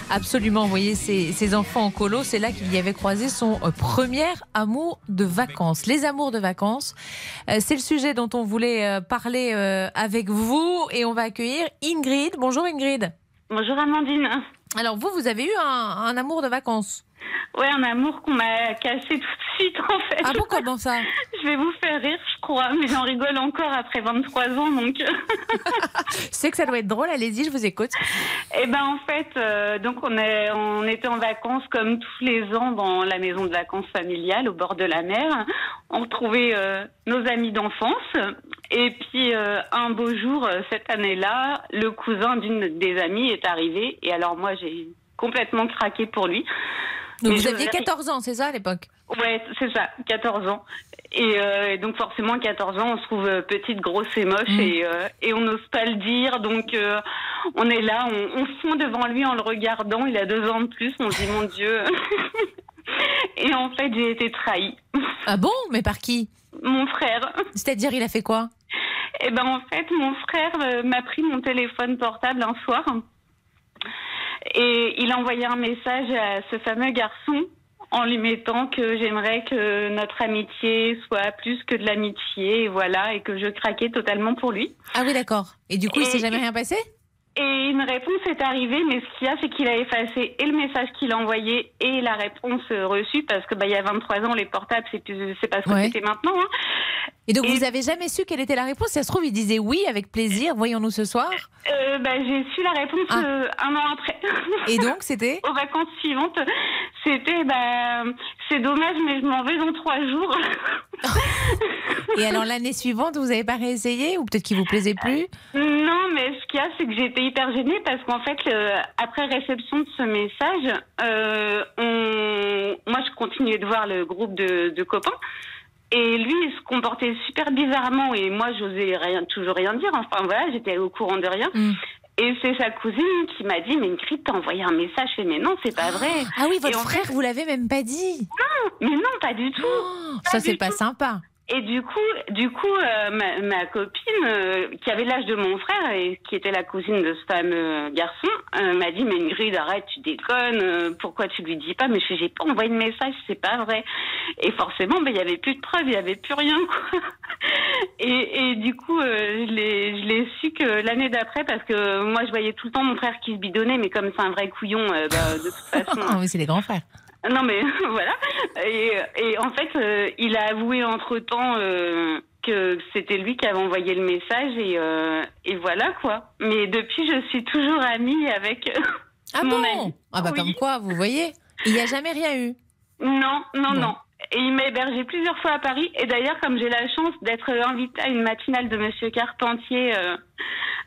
absolument envoyer ses, ses enfants en colo. C'est là qu'il y avait croisé son euh, premier amour de vacances. Les amours de vacances, euh, c'est le sujet dont on voulait parler avec vous et on va accueillir Ingrid. Bonjour Ingrid.
Bonjour Amandine.
Alors vous, vous avez eu un, un amour de vacances?
Ouais, un amour qu'on m'a cassé tout de suite en fait.
Ah bon, comment ça?
Je vais vous faire rire, je crois, mais j'en rigole encore après 23 ans, donc.
C'est que ça doit être drôle, allez-y, je vous écoute.
Eh ben en fait, euh, donc on, est, on était en vacances comme tous les ans dans la maison de vacances familiale au bord de la mer. On retrouvait euh, nos amis d'enfance. Et puis euh, un beau jour, cette année-là, le cousin d'une des amies est arrivé. Et alors moi, j'ai complètement craqué pour lui.
Donc
Mais
vous aviez 14 ans, c'est ça à l'époque?
Ouais, c'est ça, 14 ans. Et, euh, et donc forcément, à 14 ans, on se trouve euh, petite, grosse et moche
Mm.
et, euh, et on n'ose pas le dire. Donc euh, on est là, on, on fond devant lui en le regardant. Il a deux ans de plus, on se dit mon Dieu. et en fait, j'ai été trahie.
Ah bon? Mais par qui?
Mon frère.
C'est-à-dire, il a fait quoi?
Eh ben en fait, mon frère m'a pris mon téléphone portable un soir et il a envoyé un message à ce fameux garçon en lui mettant que j'aimerais que notre amitié soit plus que de l'amitié et voilà et que je craquais totalement pour lui.
Ah oui, d'accord. Et du coup, il s'est
Et-
jamais rien passé?
Et une réponse est arrivée, mais ce qu'il y a, c'est qu'il a effacé et le message qu'il a envoyé et la réponse reçue, parce que bah, il y a 23 ans, les portables, c'est c'est pas ce que
Ouais.
c'était maintenant. hein.
Et donc, vous avez jamais su quelle était la réponse? Ça se trouve, il disait oui, avec plaisir, voyons-nous ce soir.
Euh, bah, j'ai su la réponse euh, un an après.
Et donc, c'était?
Aux vacances suivantes, c'était bah, c'est dommage, mais je m'en vais dans trois jours.
Et alors, l'année suivante, vous n'avez pas réessayé Ou peut-être qu'il vous plaisait plus?
Non, mais ce qu'il y a, c'est que été hyper gênée parce qu'en fait, après réception de ce message, euh, on... moi, je continuais de voir le groupe de, de copains. Et lui, il se comportait super bizarrement et moi, j'osais rien, toujours rien dire. Enfin, voilà, j'étais au courant de rien. Et c'est sa cousine qui m'a dit, mais Ingrid, t'as envoyé un message. Je fais, mais non, c'est pas vrai.
Ah oui, votre frère, vous l'avez même pas dit.
Non, mais non, pas du tout.
Ça, c'est pas sympa.
Et du coup, du coup, euh, ma, ma copine euh, qui avait l'âge de mon frère et qui était la cousine de ce fameux garçon euh, m'a dit mais Ingrid arrête tu déconnes pourquoi tu lui dis pas? Mais je j'ai pas envoyé de message c'est pas vrai et forcément ben il y avait plus de preuves il y avait plus rien quoi et, et du coup euh, je l'ai su que l'année d'après parce que moi je voyais tout le temps mon frère qui se bidonnait mais comme c'est un vrai couillon euh, bah, de toute façon
Ah oui, c'est les grands frères.
non mais voilà. Et, et en fait, euh, il a avoué entre temps que c'était lui qui avait envoyé le message et, euh, et voilà quoi. Mais depuis, je suis toujours amie avec euh,
Ah
mon
bon
ami.
Ah bah, comme quoi, vous voyez Il n'y a jamais rien eu.
Non, non, non. Et il m'a hébergé plusieurs fois à Paris. Et d'ailleurs, comme j'ai la chance d'être invitée à une matinale de Monsieur Carpentier euh,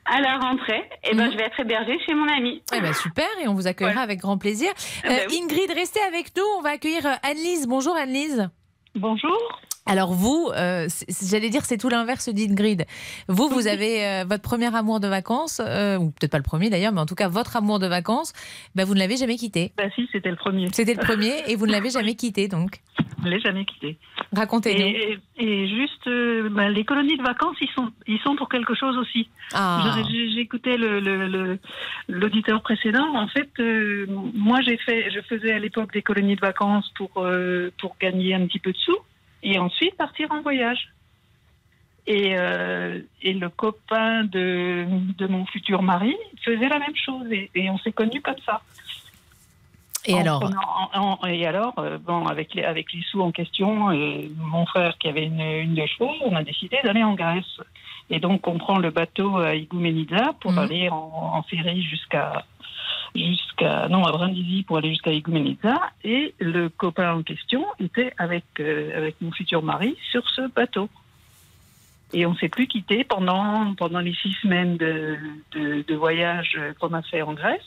à la rentrée, et ben, je vais être hébergée chez mon ami.
Eh ben super, et on vous accueillera avec grand plaisir.
Ah bah
Euh,
oui.
Ingrid, restez avec nous. On va accueillir euh, Anne-Lise. Bonjour Anne-Lise.
Bonjour.
Alors vous, euh, j'allais dire c'est tout l'inverse d'Ingrid. Vous, vous avez euh, votre premier amour de vacances, euh, ou peut-être pas le premier d'ailleurs, mais en tout cas votre amour de vacances, bah, vous ne l'avez jamais quitté.
Bah si, c'était le premier.
C'était le premier et vous ne l'avez jamais quitté donc.
Je ne l'ai jamais quitté.
Racontez-nous.
Et, et juste, euh, bah, les colonies de vacances, ils sont, ils sont pour quelque chose aussi.
Ah.
J'écoutais le- le- le- l'auditeur précédent. En fait, euh, moi, j'ai fait, je faisais à l'époque des colonies de vacances pour, euh, pour gagner un petit peu de sous et ensuite partir en voyage. Et, euh, et le copain de, de mon futur mari faisait la même chose et, et on s'est connus comme ça.
Et
En
alors
prenant- en- en- Et alors, euh, bon, avec les, avec les sous en question, et mon frère qui avait une, une de chevaux, on a décidé d'aller en Grèce. Et donc, on prend le bateau à Igoumenitsa pour aller en, en ferry jusqu'à jusqu'à non à Brindisi pour aller jusqu'à Igoumenitsa. Et le copain en question était avec euh, avec mon futur mari sur ce bateau. Et on s'est plus quitté pendant pendant les six semaines de, de, de voyage qu'on a fait en Grèce.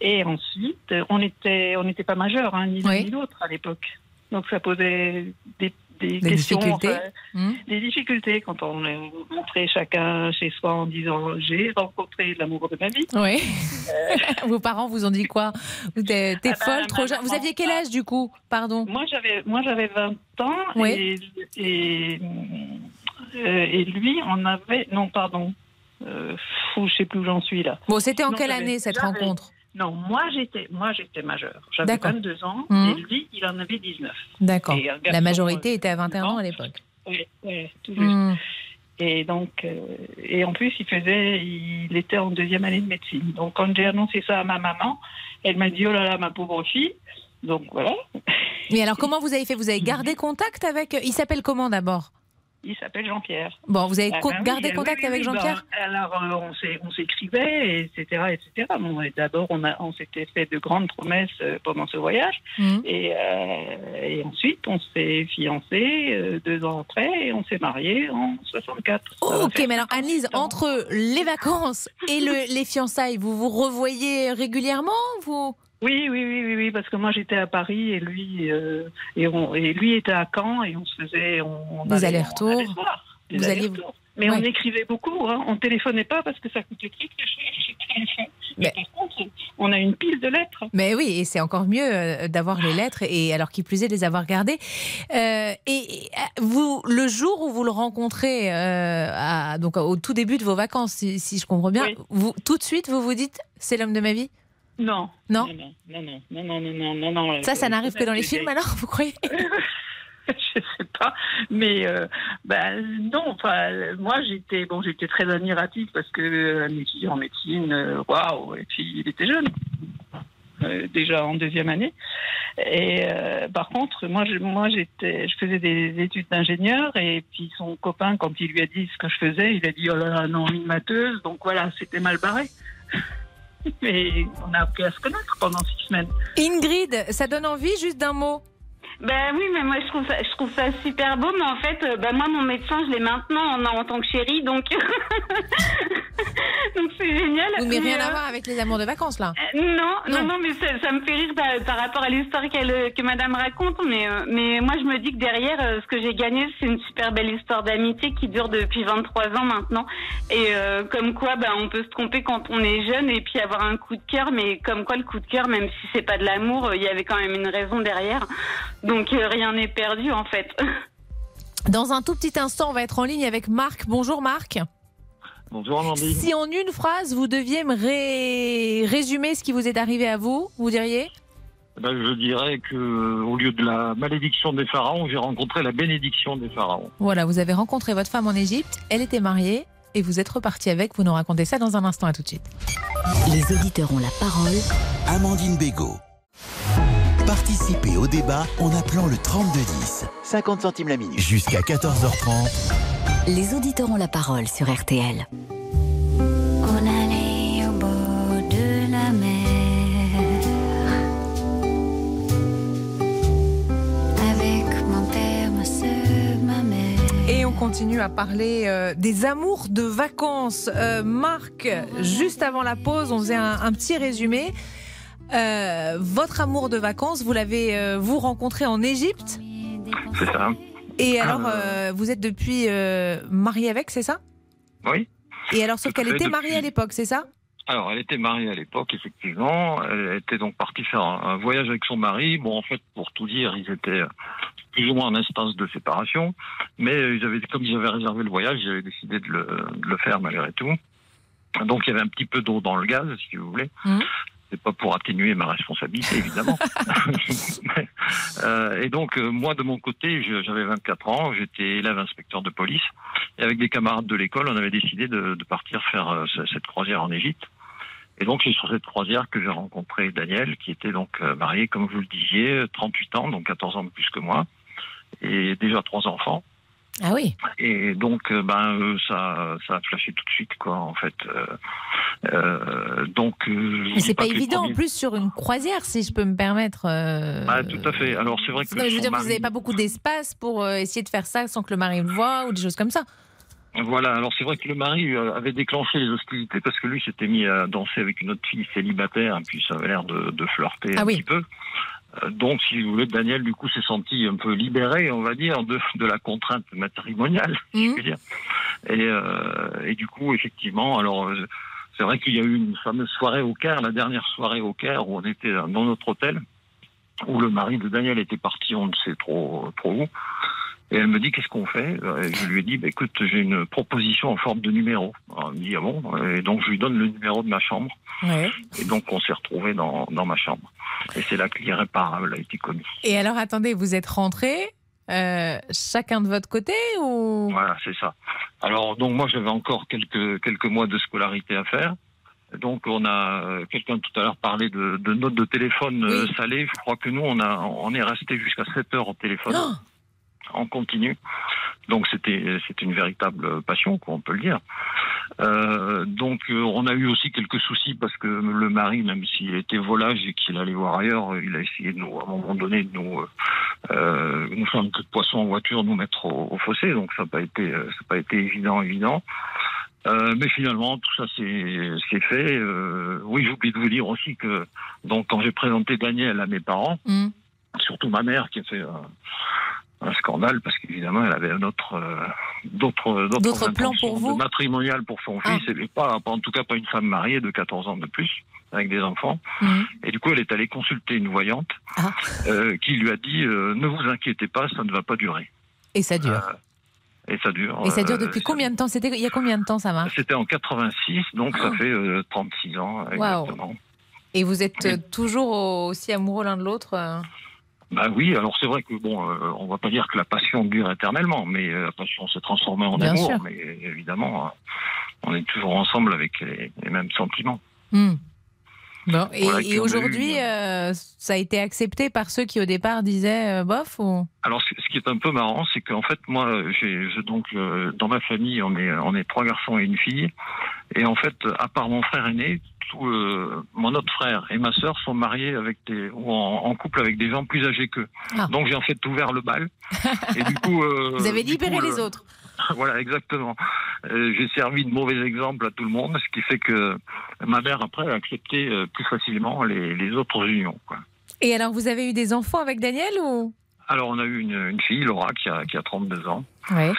Et ensuite, on était, on n'était pas majeurs, hein, ni l'un ni l'autre à l'époque. Donc ça posait des, des,
Des
questions,
difficultés.
enfin,
Hmm.
des difficultés quand on est rentré chacun chez soi en disant j'ai rencontré l'amour de ma vie.
Oui. Vos parents vous ont dit quoi? Vous T'es
Ah bah,
folle, trop jeune. Vous aviez quel âge du coup? Pardon.
Moi j'avais, moi j'avais 20 ans
Oui.
et, et, euh, et lui on avait, non pardon, euh, fou, je sais plus où j'en suis là.
Bon, c'était en
Non,
quelle année cette rencontre?
Non, moi j'étais, moi j'étais majeur. J'avais
D'accord.
22 ans
Mhm.
et lui il en avait 19.
D'accord.
Et un
La majorité était à 21 ans à l'époque.
Oui, oui, tout juste.
Hmm.
Et donc, euh, et en plus, il faisait, il était en deuxième année de médecine. Donc, quand j'ai annoncé ça à ma maman, elle m'a dit oh là là, ma pauvre fille. Donc voilà.
Mais alors, comment vous avez fait? Vous avez gardé contact avec. Il s'appelle comment d'abord?
Il s'appelle Jean-Pierre.
Bon, vous avez
Ah ben
gardé
oui,
contact
oui,
avec
oui,
Jean-Pierre?
ben, Alors, euh, on s'écrivait, etc., etc. Bon, et D'abord, on, a- on s'était fait de grandes promesses euh, pendant ce voyage. Et, euh, et ensuite, on s'est fiancés euh, deux ans après et on s'est mariés en 64. Ça va
Ok, mais alors Annelise, entre les vacances et le- les fiançailles, vous vous revoyez régulièrement vous?
Oui, oui, oui, oui, oui, parce que moi j'étais à Paris et lui euh, et, on, et lui était à Caen et on se faisait on, on
Des allers-retours. Vous
allers-retours. Mais
Ouais.
on écrivait beaucoup, hein. on téléphonait pas parce que ça coûtait très très cher. Mais par contre, on a une pile de lettres.
Mais oui, et c'est encore mieux euh, d'avoir les lettres et alors qui plus est de les avoir gardées. Euh, et vous, le jour où vous le rencontrez, euh, à- donc au tout début de vos vacances, si, si je comprends bien, vous tout de suite vous vous dites c'est l'homme de ma vie?
Non.
Non
Non, non, non, non, non, non, non,
Ça, ça n'arrive que dans les films alors, vous croyez
je ne sais pas. Mais ben non. Moi j'étais bon, très admirative parce que euh, un en médecine, waouh. Wow, et puis il était jeune, déjà en deuxième année. Et par contre, moi, je, moi j'étais, je faisais des études d'ingénieur et puis son copain, quand il lui a dit ce que je faisais, il a dit oh là là non une mateuse. Donc voilà, c'était mal barré. Mais on a appris à se connaître pendant six semaines.
Ingrid, ça donne envie juste d'un mot.
Ben oui, mais moi je trouve ça, je trouve ça super beau, mais en fait, euh, ben moi mon médecin je l'ai maintenant en, en tant que chéri, donc donc c'est génial.
Vous n'avez rien à
euh,
voir avec les amours de vacances là.
euh, Non, non, non, mais ça, ça me fait rire par, par rapport à l'histoire qu'elle, que Madame raconte. Mais, euh, mais moi, je me dis que derrière, ce que j'ai gagné, c'est une super belle histoire d'amitié qui dure depuis 23 ans maintenant. Et comme quoi, bah, on peut se tromper quand on est jeune et puis avoir un coup de cœur. Mais comme quoi, le coup de cœur, même si c'est pas de l'amour, il y avait quand même une raison derrière. Donc euh, rien n'est perdu en fait.
Dans un tout petit instant, on va être en ligne avec Marc. Bonjour Marc.
Bonjour Amandine.
Si en une phrase, vous deviez me ré- résumer ce qui vous est arrivé à vous, vous diriez?
Ben, je dirais que au lieu de la malédiction des pharaons, j'ai rencontré la bénédiction des pharaons.
Voilà, vous avez rencontré votre femme en Égypte, elle était mariée et vous êtes reparti avec. Vous nous racontez ça dans un instant, à tout de suite.
Les auditeurs ont la parole.
Amandine Bégaud. Participez au débat en appelant le 3210. 50 centimes la minute. Jusqu'à 14h30.
Les auditeurs ont la parole sur RTL.
On allait au bord de la mer avec mon père, ma soeur, ma mère.
Et on continue à parler euh, des amours de vacances. Euh, Marc, juste avant la pause, on faisait un, un petit résumé. Euh, votre amour de vacances, vous l'avez euh, vous rencontré en Égypte
C'est ça
et alors
Euh.
vous êtes depuis marié avec, c'est ça?
Oui.
Et alors sauf qu'elle était
depuis-
mariée à l'époque, c'est ça?
Alors, elle était mariée à l'époque, effectivement. Elle était donc partie faire un, voyage avec son mari. Bon, en fait, pour tout dire, ils étaient plus ou moins en instance de séparation. Mais ils avaient, comme ils avaient réservé le voyage, ils avaient décidé de le, de le faire malgré tout. Donc, il y avait un petit peu d'eau dans le gaz, si vous voulez. C'est pas pour atténuer ma responsabilité, évidemment. Euh, et donc, euh, moi, de mon côté, j'avais 24 ans, j'étais élève inspecteur de police. Et avec des camarades de l'école, on avait décidé de, de partir faire euh, ce- cette croisière en Égypte. Et donc, c'est sur cette croisière que j'ai rencontré Daniel, qui était donc marié, comme vous le disiez, 38 ans, donc 14 ans de plus que moi, et déjà trois enfants.
Ah oui.
Et donc, euh, ben, euh, ça, ça a flashé tout de suite, quoi, en fait. Euh, donc, vous
Mais c'est pas,
les
évident en plus sur une croisière, si je peux me permettre. euh,
Ah, tout à fait. Alors, c'est vrai que
non, je veux dire, vous
mari-
n'avez pas beaucoup d'espace pour essayer de faire ça sans que le mari le voie ou des choses comme ça.
Voilà, alors c'est vrai que le mari avait déclenché les hostilités parce que lui s'était mis à danser avec une autre fille célibataire et puis ça avait l'air de, de flirter
Ah
un
oui.
petit peu. Euh, Donc, si vous voulez, Daniel, du coup, s'est senti un peu libéré, on va dire, de, de la contrainte matrimoniale, si je puis dire. Et, euh, et du coup, effectivement, alors, euh, c'est vrai qu'il y a eu une fameuse soirée au Caire, la dernière soirée au Caire, où on était dans notre hôtel, où le mari de Daniel était parti, on ne sait trop, trop où. Et elle me dit qu'est-ce qu'on fait? Et Je lui ai dit bah, écoute j'ai une proposition en forme de numéro. Alors, elle me dit ah bon? Et donc je lui donne le numéro de ma chambre. Et donc on s'est retrouvés dans, dans ma chambre. Et c'est là que l'irréparable a été commis.
Et alors attendez, vous êtes rentré. euh, chacun de votre côté ou?
Voilà, c'est ça. Alors, donc moi, j'avais encore quelques, quelques mois de scolarité à faire. Donc, on a, euh, quelqu'un tout à l'heure parlait de, de notes de téléphone euh, salées. Je crois que nous, on, a, on est resté jusqu'à 7 heures au téléphone. En continu. Donc c'était c'était une véritable passion, quoi, on peut le dire. Euh, donc euh, on a eu aussi quelques soucis parce que le mari, même s'il était volage et qu'il allait voir ailleurs, il a essayé de nous, à un moment donné, de nous, euh, nous faire un peu de poisson en voiture, nous mettre au, au fossé. Donc ça n'a pas été, ça n'a pas été évident, évident. Euh, mais finalement, tout ça c'est c'est fait. Euh, oui, j'ai oublié de vous dire aussi que donc quand j'ai présenté Daniel à mes parents,
Mm.
surtout ma mère qui a fait un scandale parce qu'évidemment elle avait un autre euh, d'autres
D'autres plans pour vous
matrimonial pour son
Ah.
fils et pas en tout cas pas une femme mariée de 14 ans de plus avec des enfants.
Mhm.
Et du coup, elle est allée consulter une voyante
Ah.
euh, qui lui a dit euh, ne vous inquiétez pas, ça ne va pas durer.
Et ça dure.
Et ça dure.
Et ça dure
euh,
depuis combien de temps? C'était il y a combien de temps ça marche
C'était en 86, donc ça fait euh, 36 ans exactement.
Et vous êtes euh, toujours aussi amoureux l'un de l'autre euh?
Bah oui, alors c'est vrai que bon, euh, on va pas dire que la passion dure éternellement, mais euh, la passion s'est transformée en
Bien
amour.
sûr.
Mais évidemment, euh, on est toujours ensemble avec les, les mêmes sentiments.
Hmm. Bon, et,
Voilà,
et
qui ont eu
aujourd'hui, euh, ça a été accepté par ceux qui au départ disaient euh, bof ou?
Alors, ce qui est un peu marrant, c'est qu'en fait, moi, j'ai donc euh, dans ma famille, on est on est trois garçons et une fille, et en fait, à part mon frère aîné, tout, euh, mon autre frère et ma sœur sont mariés avec des ou en, en couple avec des gens plus âgés qu'eux.
Ah.
Donc j'ai en fait ouvert le bal, et du coup, euh,
Vous avez libéré
coup,
les
euh,
autres.
Voilà, exactement. Euh, j'ai servi de mauvais exemple à tout le monde, ce qui fait que ma mère après a accepté euh, plus facilement les, les autres unions. Quoi.
Et alors, vous avez eu des enfants avec Daniel ou?
Alors on a eu une, une fille, Laura, qui a, qui a 32 ans.
Ouais.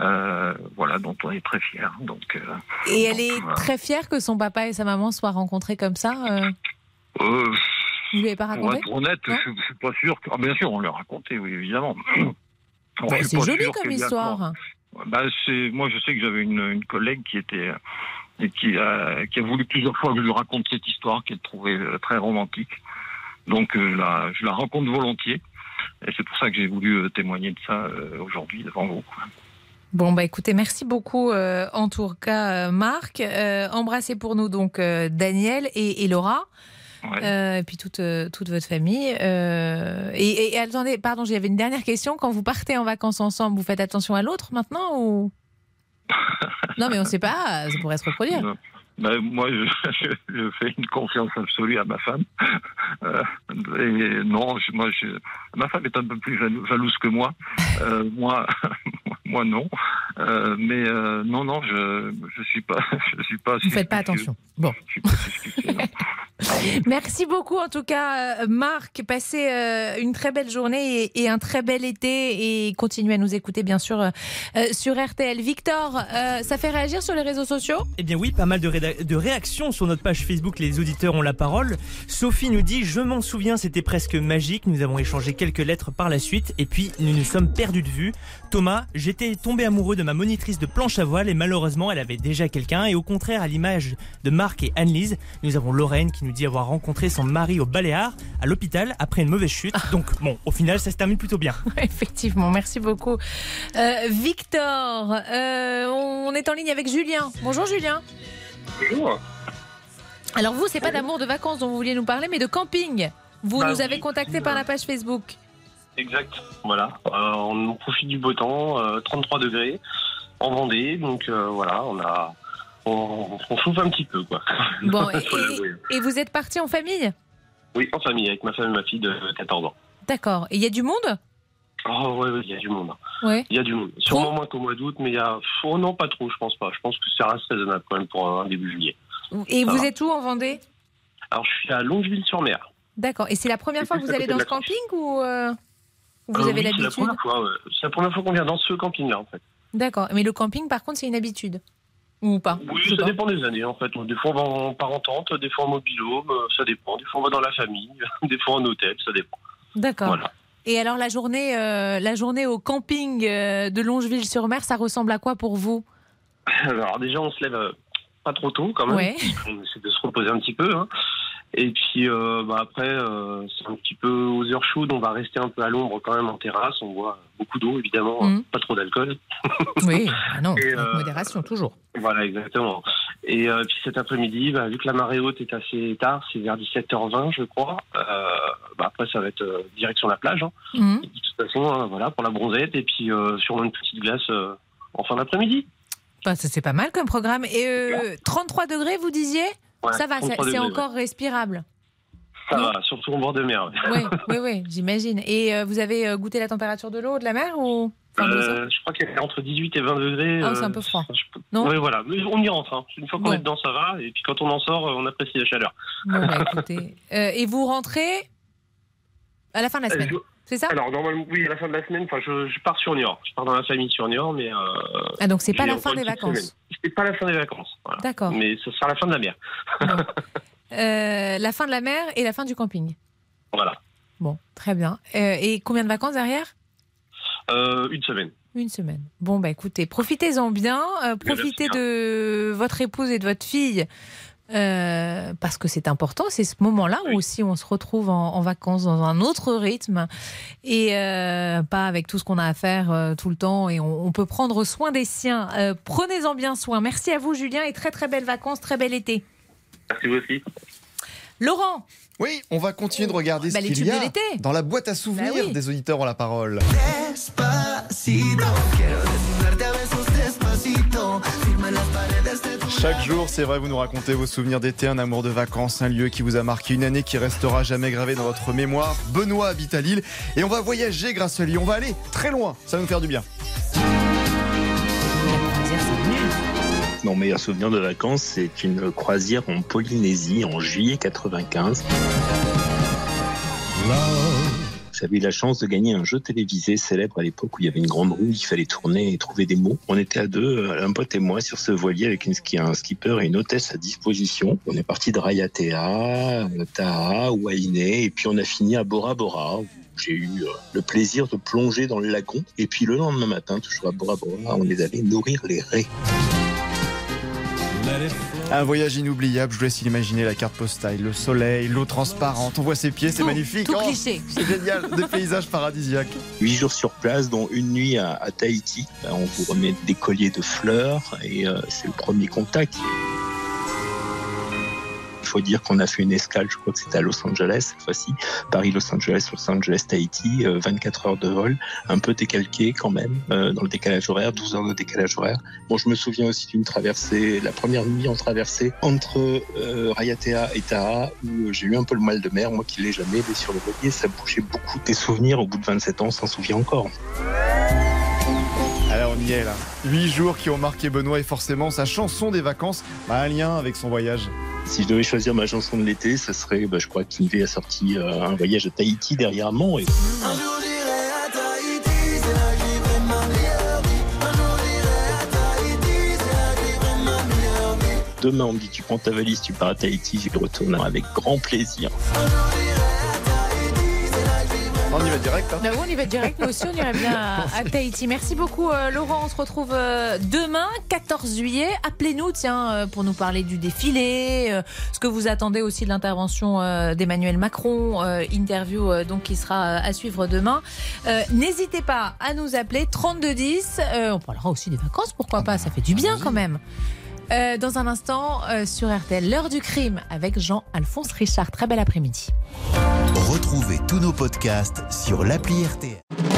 Euh, voilà, dont on est très fiers. Donc, euh,
Et elle est
voilà.
très fière que son papa et sa maman soient rencontrés comme ça. vous lui avez pas
pour
raconté?
être honnête, je, je suis pas sûr. Que... Ah, bien sûr, on l'a raconté, oui, évidemment.
Bah, C'est joli comme histoire.
Bah, c'est moi, je sais que j'avais une, une collègue qui était et qui a, qui a voulu plusieurs fois que je lui raconte cette histoire qu'elle trouvait euh, très romantique. Donc, euh, je la, raconte volontiers. Et c'est pour ça que j'ai voulu euh, témoigner de ça euh, aujourd'hui devant vous.
Bon, bah écoutez, merci beaucoup euh, en tout cas, euh, Marc. Euh, embrassez pour nous donc euh, Daniel et Laura. Euh, et puis toute, euh, toute votre famille. Euh, et, attendez, pardon, j'avais une dernière question. Quand vous partez en vacances ensemble, vous faites attention à l'autre maintenant ou? Non, mais on ne sait pas, ça pourrait se reproduire.
Non. Ben, moi, je, je, je fais une confiance absolue à ma femme. Euh, et non, je- moi, ma femme est un peu plus jalo- jalouse que moi. Euh, moi, moi non. Euh, mais euh, non, non, je je suis pas, je suis pas.
Vous faites pas attention. Bon. Merci beaucoup en tout cas, euh, Marc. Passez euh, une très belle journée et, et un très bel été et continuez à nous écouter bien sûr euh, sur RTL. Victor, euh, ça fait réagir sur les réseaux sociaux?
Eh bien oui, pas mal de, réda- de réactions sur notre page Facebook, les auditeurs ont la parole. Sophie nous dit, je m'en souviens, c'était presque magique, nous avons échangé quelques lettres par la suite, et puis nous nous sommes perdus de vue. Thomas, j'étais tombé amoureux de ma monitrice de planche à voile, et malheureusement elle avait déjà quelqu'un, et au contraire, à l'image de Marc et Anne-Lise, nous avons Lorraine qui nous dit avoir rencontré son mari au Baléares, à l'hôpital, après une mauvaise chute. Donc bon, au final, ça se termine plutôt bien.
Effectivement, merci beaucoup. Euh, Victor, euh, on est en ligne avec Julien. Bonjour Julien.
Bonjour.
Alors vous, c'est pas d'amour de vacances dont vous vouliez nous parler, mais de camping. Vous
Bah
nous avez contacté par la page Facebook.
Exact. Voilà. Euh, on profite du beau temps, euh, 33 degrés en Vendée, donc euh, voilà, on a, on, on chauffe un petit peu quoi.
Bon, et, et vous êtes parti en famille?
Oui, en famille avec ma femme et ma fille de 14 ans.
D'accord. Et il y a du monde?
Oh ouais, ouais, il y a du monde.
Ouais.
Il y a du monde. Sûrement moins qu'au mois d'août, mais il y a, oh non, pas trop, je pense pas. Je pense que ça reste raisonnable quand même pour un début juillet.
Et
Ça
vous
va.
êtes où en Vendée?
Alors je suis à Longeville-sur-Mer.
D'accord. Et c'est la première fois que vous allez dans ce camping ou euh, vous
Euh,
avez
oui, C'est la première fois. ouais. C'est la première fois qu'on vient dans ce camping-là en fait.
D'accord. Mais le camping, par contre, c'est une habitude Ou pas
Oui, ça
pas.
dépend des années en fait. Des fois on va en parentante, des fois en mobilhome, euh, ça dépend. Des fois on va dans la famille, des fois en hôtel, ça dépend.
D'accord.
Voilà.
Et alors la journée, euh, la journée au camping euh, de Longeville-sur-Mer, ça ressemble à quoi pour vous?
Alors déjà on se lève pas trop tôt quand même.
Ouais.
On essaie de se reposer un petit peu. hein. Et puis euh, bah, après, euh, c'est un petit peu aux heures chaudes, on va rester un peu à l'ombre quand même en terrasse. On boit beaucoup d'eau évidemment,
Mhm.
pas trop d'alcool.
Oui, ah non,
Et,
avec
euh,
modération toujours.
Voilà, exactement. Et puis cet après-midi, bah, vu que la marée haute est assez tard, c'est vers 17h20 je crois, bah, après ça va être direction la plage. hein.
Mhm.
De toute façon, hein, voilà, pour la bronzette et puis sur une petite glace en fin d'après-midi.
Bah, ça, c'est pas mal comme programme. Et euh, 33 degrés, vous disiez?
Ouais,
Ça va, ça-
33
c'est encore respirable.
Ça va, surtout en bord de mer.
Oui, oui, oui, j'imagine. Et euh, vous avez euh, goûté la température de l'eau, de la mer ou enfin,
Euh, je crois y a entre 18 et 20 degrés.
Ah, c'est un peu froid.
je
Non?
Oui, voilà. Mais on y rentre. hein. Une fois qu'on
Bon.
est dedans, ça va. Et puis quand on en sort, on apprécie la chaleur.
Bon, bah, écoutez. Et vous rentrez à la fin de la semaine?
je-
C'est ça
Alors, normalement, oui, à la fin de la semaine, enfin, je, je pars sur Niort. Je pars dans la famille sur Niort, mais. euh,
Ah, donc c'est pas la fin des vacances.
C'est pas la fin des vacances. voilà.
D'accord.
Mais ce sera la fin de la mer.
Euh, la fin de la mer et la fin du camping.
Voilà.
Bon, très bien. Euh, et combien de vacances derrière
une semaine.
Une semaine. Bon, bah écoutez, profitez-en bien. profitez de votre épouse et de votre fille. Euh, parce que c'est important, c'est ce moment-là où aussi on se retrouve en, en vacances dans un autre rythme et euh, pas avec tout ce qu'on a à faire euh, tout le temps et on, on peut prendre soin des siens. Euh, Prenez-en bien soin. Merci à vous Julien et très très belles vacances, très bel été.
Merci vous aussi.
Laurent
Oui, on va continuer de regarder
Bah,
ce qu'il y a
de l'été.
dans la boîte à souvenirs
Bah oui.
des auditeurs ont la parole. Chaque jour, c'est vrai, vous nous racontez vos souvenirs d'été, un amour de vacances, un lieu qui vous a marqué, une année qui restera jamais gravée dans votre mémoire. Benoît habite à Lille et on va voyager grâce à lui. On va aller très loin, ça va nous faire du bien.
Mon meilleur souvenir de vacances, c'est une croisière en Polynésie en juillet 95. J'avais eu la chance de gagner un jeu télévisé célèbre à l'époque où il y avait une grande roue, il fallait tourner et trouver des mots. On était à deux, un pote et moi, sur ce voilier avec une, un skipper et une hôtesse à disposition. On est parti de Rayatea, euh, Taha, Wainé, et puis on a fini à Bora Bora, j'ai eu euh, le plaisir de plonger dans le lagon. Et puis le lendemain matin, toujours à Bora Bora, on est allé nourrir les raies.
Un voyage inoubliable, je vous laisse imaginer la carte postale, le soleil, l'eau transparente, on voit ses pieds, c'est magnifique.
tout
Oh,
cliché.
C'est génial, des paysages paradisiaques.
Huit jours sur place, dont une nuit à, à Tahiti. On vous remet des colliers de fleurs et euh, c'est le premier contact. Faut dire qu'on a fait une escale, je crois que c'était à Los Angeles cette fois-ci. Paris-Los Angeles, Los Angeles-Tahiti, euh, 24 heures de vol, un peu décalqué quand même euh, dans le décalage horaire, 12 heures de décalage horaire. Bon, je me souviens aussi d'une traversée, la première nuit en traversée entre euh, Rayatea et Taha, où j'ai eu un peu le mal de mer, moi qui l'ai jamais, mais sur le voilier, ça bougeait beaucoup. Des souvenirs, au bout de 27 ans, on s'en souvient encore.
Alors on y est là. Huit jours qui ont marqué Benoît et forcément sa chanson des vacances a un lien avec son voyage.
Si je devais choisir ma chanson de l'été, ça serait, bah, je crois qu'Yves a sorti euh, un voyage à Tahiti dernièrement. Et... Demain, on me dit tu prends ta valise, tu pars à Tahiti, j'y retourne avec grand plaisir.
On y va direct. hein.
Bah on y va direct. Nous aussi, on irait bien à, à Tahiti. Merci beaucoup, euh, Laurent. On se retrouve euh, demain, 14 juillet. Appelez-nous, tiens, euh, pour nous parler du défilé, ce que vous attendez aussi de l'intervention d'Emmanuel Macron, interview donc qui sera à suivre demain. N'hésitez pas à nous appeler 3210. Euh, on parlera aussi des vacances, pourquoi pas Ça fait du bien quand même. Euh, dans un instant, euh, sur RTL, l'heure du crime avec Jean-Alphonse Richard. Très bel après-midi.
Retrouvez tous nos podcasts sur l'appli RTL.